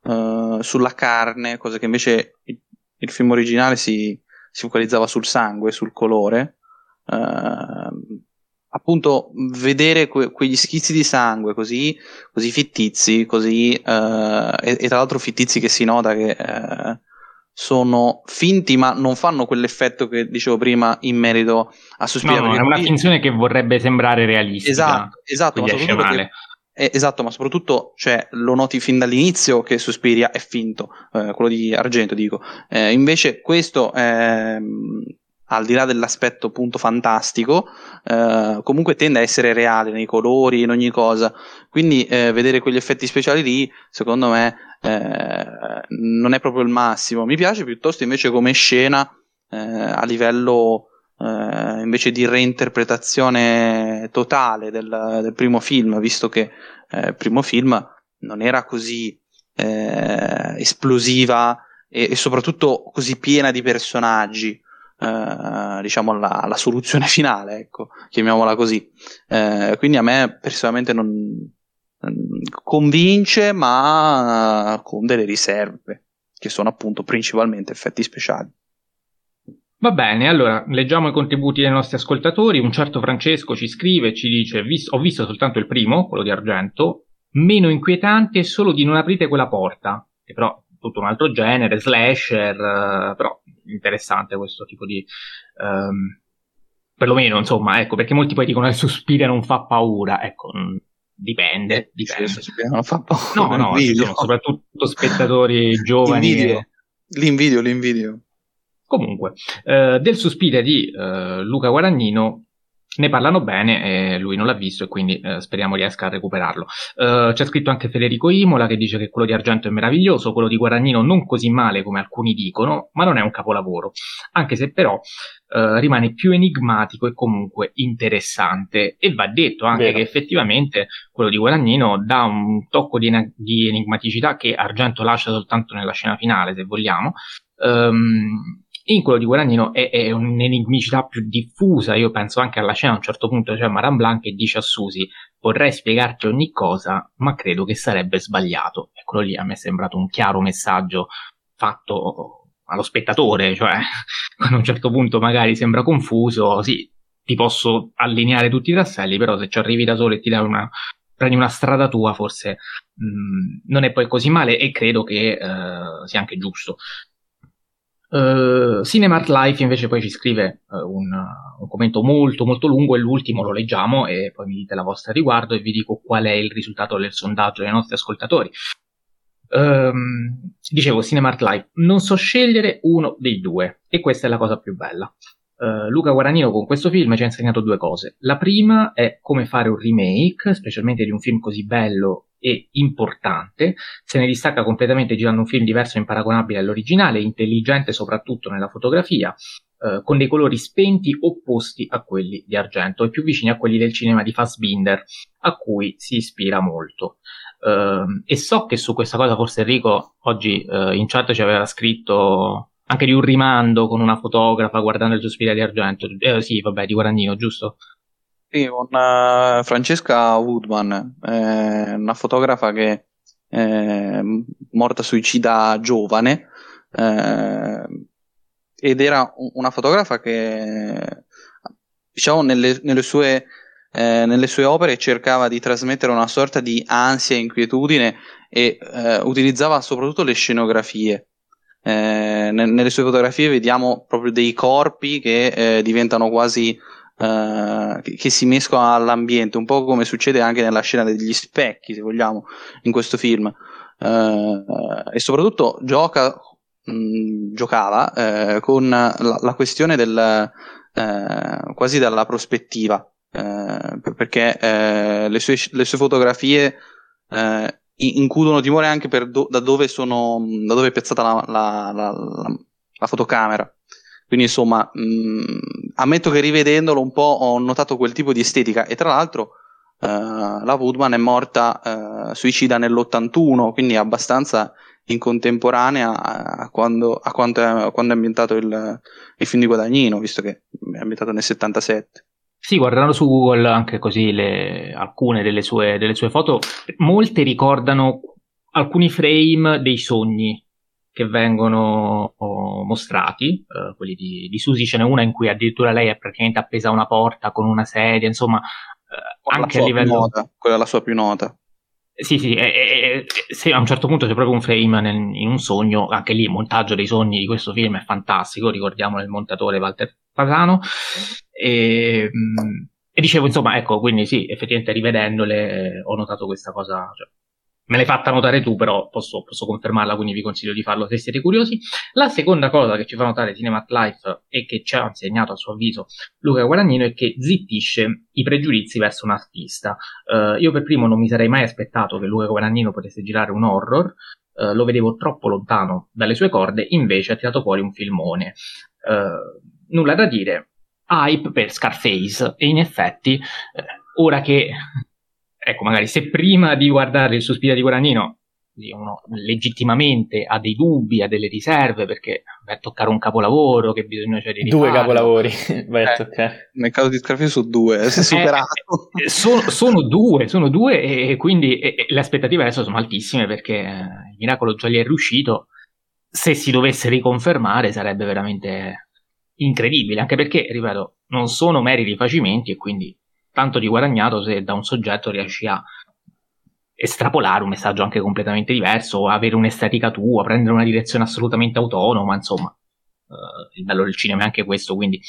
uh, sulla carne, cosa che invece il, il film originale si, si, focalizzava sul sangue, sul colore, uh, appunto vedere que- quegli schizzi di sangue così, così fittizi, così, uh, e, e, tra l'altro fittizi che si nota che sono finti, ma non fanno quell'effetto che dicevo prima in merito a Suspiria. No, no, è una finzione che vorrebbe sembrare realistica. Esatto, esatto, ma soprattutto, perché, eh, esatto ma soprattutto cioè, lo noti fin dall'inizio che Suspiria è finto, eh, quello di Argento dico. Eh, invece questo al di là dell'aspetto appunto fantastico, eh, comunque tende a essere reale nei colori, in ogni cosa. Quindi eh, vedere quegli effetti speciali lì, secondo me, eh, non è proprio il massimo. Mi piace piuttosto invece come scena eh, a livello eh, invece di reinterpretazione totale del, del, primo film, visto che eh, il primo film non era così esplosiva e, e soprattutto così piena di personaggi. Eh, diciamo la, la, soluzione finale, ecco, chiamiamola così. Uh, quindi a me personalmente non, convince, ma con delle riserve, che sono appunto principalmente effetti speciali. Va bene, allora leggiamo i contributi dei nostri ascoltatori. Un certo Francesco ci scrive e ci dice: Ho visto soltanto il primo, quello di Argento, meno inquietante è solo di non aprite quella porta, che però tutto un altro genere, slasher, uh, però interessante questo tipo di... Um, perlomeno, insomma, ecco, perché molti poi dicono che Suspiria non fa paura, ecco, dipende, dipende. Sì, non fa paura. No, no, ci sono soprattutto spettatori giovani. L'invidio, l'invidio, l'invidio. Comunque, eh, del Suspiria di eh, Luca Guadagnino ne parlano bene, e lui non l'ha visto e quindi eh, speriamo riesca a recuperarlo. Uh, c'è scritto anche Federico Imola che dice che quello di Argento è meraviglioso, quello di Guadagnino non così male come alcuni dicono, ma non è un capolavoro, anche se però uh, rimane più enigmatico e comunque interessante. E va detto anche Vero. che effettivamente quello di Guadagnino dà un tocco di, en- di enigmaticità che Argento lascia soltanto nella scena finale, se vogliamo. Um, in quello di Guadagnino è, è, un'enigmicità più diffusa. Io penso anche alla scena a un certo punto c'è Maran Blanc che dice a Susi: Vorrei spiegarti ogni cosa, ma credo che sarebbe sbagliato. E quello lì a me è sembrato un chiaro messaggio fatto allo spettatore, cioè quando a un certo punto magari sembra confuso, sì, ti posso allineare tutti i tasselli, però se ci arrivi da solo e ti dai una, prendi una strada tua, forse mh, mm, non è poi così male e credo che uh, sia anche giusto. Uh, Cinemart Life invece poi ci scrive uh, un, un, commento molto molto lungo e l'ultimo lo leggiamo e poi mi dite la vostra riguardo e vi dico qual è il risultato del sondaggio dei nostri ascoltatori. Um, dicevo Cinemart Life, non so scegliere uno dei due e questa è la cosa più bella. Uh, Luca Guaranino con questo film ci ha insegnato due cose. La prima è come fare un remake, specialmente di un film così bello e importante, se ne distacca completamente girando un film diverso e imparagonabile all'originale, intelligente soprattutto nella fotografia, eh, con dei colori spenti opposti a quelli di argento e più vicini a quelli del cinema di Fassbinder, a cui si ispira molto. Uh, e so che su questa cosa forse Enrico oggi uh, in chat ci aveva scritto anche di un rimando con una fotografa guardando il suo di argento. Eh, sì, vabbè, di Guarandino, giusto? Sì, con uh, Francesca Woodman, eh, una fotografa che è morta suicida giovane eh, ed era una fotografa che diciamo nelle, nelle sue eh, nelle sue opere cercava di trasmettere una sorta di ansia e inquietudine e eh, utilizzava soprattutto le scenografie. Eh, nelle sue fotografie vediamo proprio dei corpi che eh, diventano quasi Uh, che, si mescolano all'ambiente, un po' come succede anche nella scena degli specchi, se vogliamo, in questo film. Uh, e soprattutto gioca, mh, giocava uh, con la, la, questione del quasi dalla prospettiva. perché le sue, le, sue, fotografie includono timore anche do, da, dove sono, da dove è piazzata la, la, la fotocamera. Quindi insomma, mh, mm, ammetto che rivedendolo un po' ho notato quel tipo di estetica. E tra l'altro uh, la Woodman è morta uh, suicida nell'81, quindi abbastanza in contemporanea a quando, a quando, è, a quando è ambientato il, il, film di Guadagnino, visto che è ambientato nel 77. Sì, guardando su Google anche così le, alcune delle sue, delle sue foto, molte ricordano alcuni frame dei sogni che vengono oh, mostrati, uh, quelli di, di Susi ce n'è una in cui addirittura lei è praticamente appesa a una porta con una sedia, insomma, uh, anche a livello... Nota, quella è la sua più nota. Sì, sì, e, e, e, a un certo punto c'è proprio un frame nel, in un sogno, anche lì il montaggio dei sogni di questo film è fantastico, ricordiamo il montatore Walter Fasano, e, mm, e dicevo insomma, ecco, quindi sì, effettivamente rivedendole eh, ho notato questa cosa, cioè, Me l'hai fatta notare tu, però posso, posso, confermarla, quindi vi consiglio di farlo se siete curiosi. La seconda cosa che ci fa notare Cinemat Life e che ci ha insegnato a suo avviso Luca Guadagnino è che zittisce i pregiudizi verso un artista. Uh, io per primo non mi sarei mai aspettato che Luca Guadagnino potesse girare un horror, uh, lo vedevo troppo lontano dalle sue corde, invece ha tirato fuori un filmone. Uh, nulla da dire, hype per Scarface e in effetti ora che ecco, magari se prima di guardare il Sospiro di Guadagnino uno legittimamente ha dei dubbi, ha delle riserve perché vai a toccare un capolavoro che bisogna cioè di due capolavori vai a eh, toccare. Nel caso di Scarface sono due eh, si è eh, superato. eh, sono, sono, due sono due e quindi e, le aspettative adesso sono altissime perché il miracolo già gli è riuscito. Se si dovesse riconfermare sarebbe veramente incredibile anche perché ripeto non sono meri rifacimenti e quindi tanto di guadagnato se da un soggetto riesci a estrapolare un messaggio anche completamente diverso, avere un'estetica tua, prendere una direzione assolutamente autonoma, insomma, uh, il bello del cinema è anche questo, quindi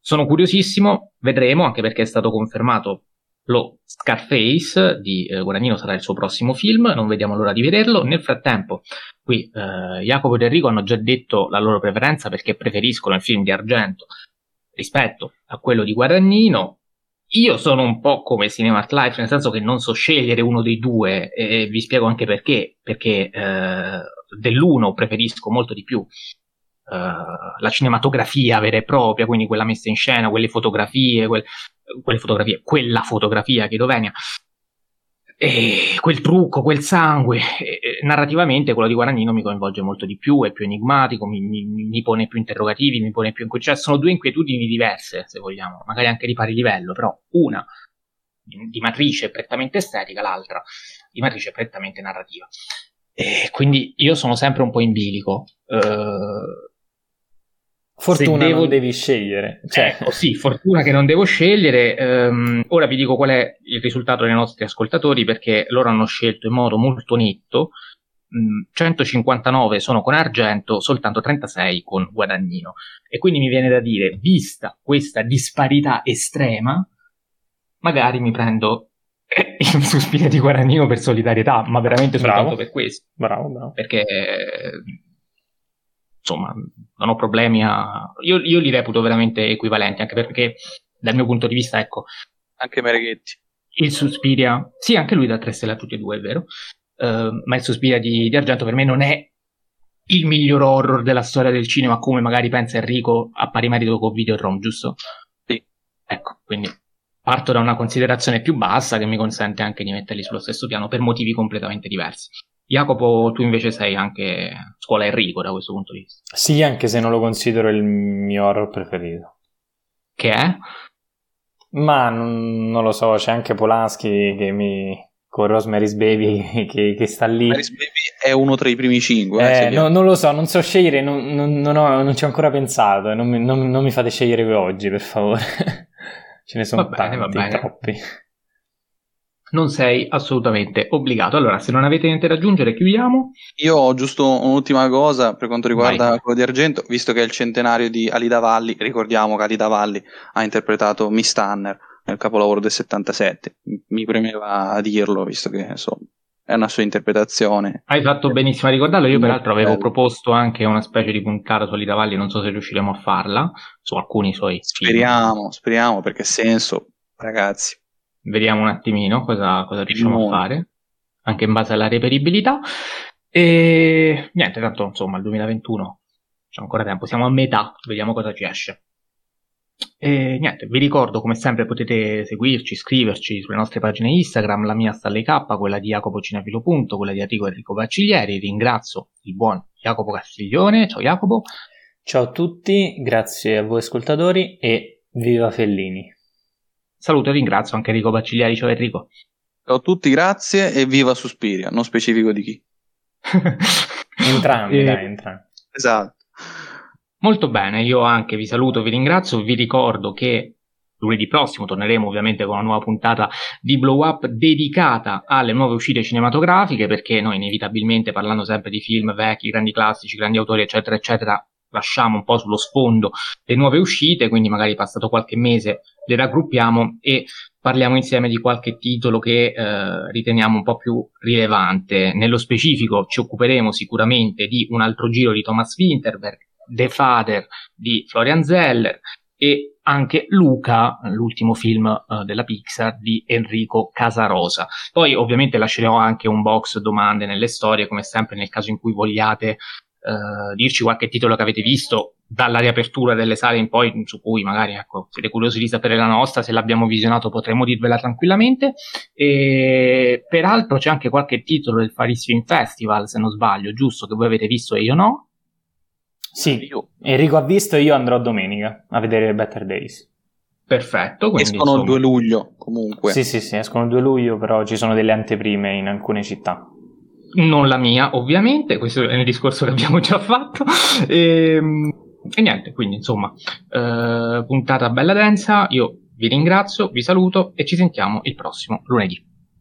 sono curiosissimo, vedremo, anche perché è stato confermato lo Scarface di eh, Guadagnino sarà il suo prossimo film, non vediamo l'ora di vederlo. Nel frattempo, qui eh, Jacopo ed Enrico hanno già detto la loro preferenza perché preferiscono il film di Argento rispetto a quello di Guadagnino. Io sono un po' come Cinemat Life, nel senso che non so scegliere uno dei due, e vi spiego anche perché. Perché eh, dell'uno preferisco molto di più Uh, la cinematografia vera e propria, quindi quella messa in scena, quelle fotografie, quel, quelle fotografie, quella fotografia che Dovenia, e quel trucco, quel sangue, e, narrativamente quello di Guadagnino mi coinvolge molto di più, è più enigmatico, mi, mi, mi pone più interrogativi, mi pone più inquietudini, cioè sono due inquietudini diverse, se vogliamo, magari anche di pari livello, però una di matrice prettamente estetica, l'altra di matrice prettamente narrativa. E quindi io sono sempre un po' in bilico. Uh, Fortuna devo... non devi scegliere. Cioè... Ecco, sì, fortuna che non devo scegliere. Um, ora vi dico qual è il risultato dei nostri ascoltatori perché loro hanno scelto in modo molto netto. Um, 159 sono con Argento, soltanto 36 con Guadagnino. E quindi mi viene da dire, vista questa disparità estrema, magari mi prendo il sospiro di Guadagnino per solidarietà, ma veramente soltanto bravo. per questo. Bravo, bravo. Perché insomma, non ho problemi a... Io, io, li reputo veramente equivalenti, anche perché dal mio punto di vista, ecco... Anche Mereghetti. Il Suspiria, sì, anche lui da tre stelle a tutti e due, è vero, uh, ma il Suspiria di, di Argento per me non è il miglior horror della storia del cinema, come magari pensa Enrico a pari merito con Videodrome, giusto? Sì. Ecco, quindi parto da una considerazione più bassa che mi consente anche di metterli sullo stesso piano per motivi completamente diversi. Jacopo, tu invece sei anche scuola Enrico da questo punto di vista. Sì, anche se non lo considero il mio horror preferito. Che è? Ma non, non lo so, c'è anche Polanski che mi, con Rosemary's Baby che, che, sta lì. Rosemary's Baby è uno tra i primi cinque. Eh, eh, no, non lo so, non so scegliere, non, non, non, ho, non ci ho ancora pensato. Non mi, non, mi fate scegliere oggi, per favore. Ce ne sono va tanti, bene, va bene. troppi. Non sei assolutamente obbligato. Allora, se non avete niente da aggiungere, chiudiamo. Io ho giusto un'ultima cosa per quanto riguarda Vai. quello di Argento, visto che è il centenario di Alida Valli, ricordiamo che Alida Valli ha interpretato Miss Tanner nel capolavoro del 77. Mi premeva dirlo, visto che insomma è una sua interpretazione. Hai fatto benissimo a ricordarlo. Io, peraltro, avevo proposto anche una specie di puntata su Alida Valli, non so se riusciremo a farla su alcuni suoi. Speriamo, film. speriamo, perché senso, ragazzi. Vediamo un attimino cosa, cosa riusciamo a fare, anche in base alla reperibilità. E niente, tanto insomma, il 2021 c'è ancora tempo, siamo a metà, vediamo cosa ci esce. E niente, vi ricordo come sempre potete seguirci, scriverci sulle nostre pagine Instagram, la mia Stanley K, quella di Jacopo Cinefilo. quella di Enrico Enrico Bacciglieri. Ringrazio il buon Jacopo Castiglione. Ciao Jacopo. Ciao a tutti, grazie a voi ascoltatori e viva Fellini. Saluto e ringrazio anche Enrico Bacciglieri. Ciao Enrico. Ciao a tutti, grazie e viva Suspiria, non specifico di chi. entrambi, e... dai, entrambi. Esatto. Molto bene, io anche vi saluto, vi ringrazio, vi ricordo che lunedì prossimo torneremo ovviamente con una nuova puntata di Blow Up dedicata alle nuove uscite cinematografiche perché noi inevitabilmente parlando sempre di film vecchi, grandi classici, grandi autori eccetera eccetera lasciamo un po' sullo sfondo le nuove uscite, quindi magari passato qualche mese le raggruppiamo e parliamo insieme di qualche titolo che eh, riteniamo un po' più rilevante. Nello specifico ci occuperemo sicuramente di un altro giro di Thomas Winterberg, The Father di Florian Zeller e anche Luca, l'ultimo film uh, della Pixar di Enrico Casarosa. Poi ovviamente lasceremo anche un box domande nelle storie, come sempre nel caso in cui vogliate uh, dirci qualche titolo che avete visto dalla riapertura delle sale in poi, su cui magari ecco, siete curiosi di sapere la nostra, se l'abbiamo visionato potremo dirvela tranquillamente. E peraltro c'è anche qualche titolo del Faris Film Festival, se non sbaglio, giusto, che voi avete visto e io no. Sì, io. Enrico ha visto e io andrò domenica a vedere Better Days. Perfetto. Quindi, escono il 2 luglio comunque. Sì, sì, sì, escono il 2 luglio, però ci sono delle anteprime in alcune città. Non la mia, ovviamente, questo è il discorso che abbiamo già fatto. E, ehm, e niente, quindi insomma, eh, puntata bella densa. Io vi ringrazio, vi saluto e ci sentiamo il prossimo lunedì.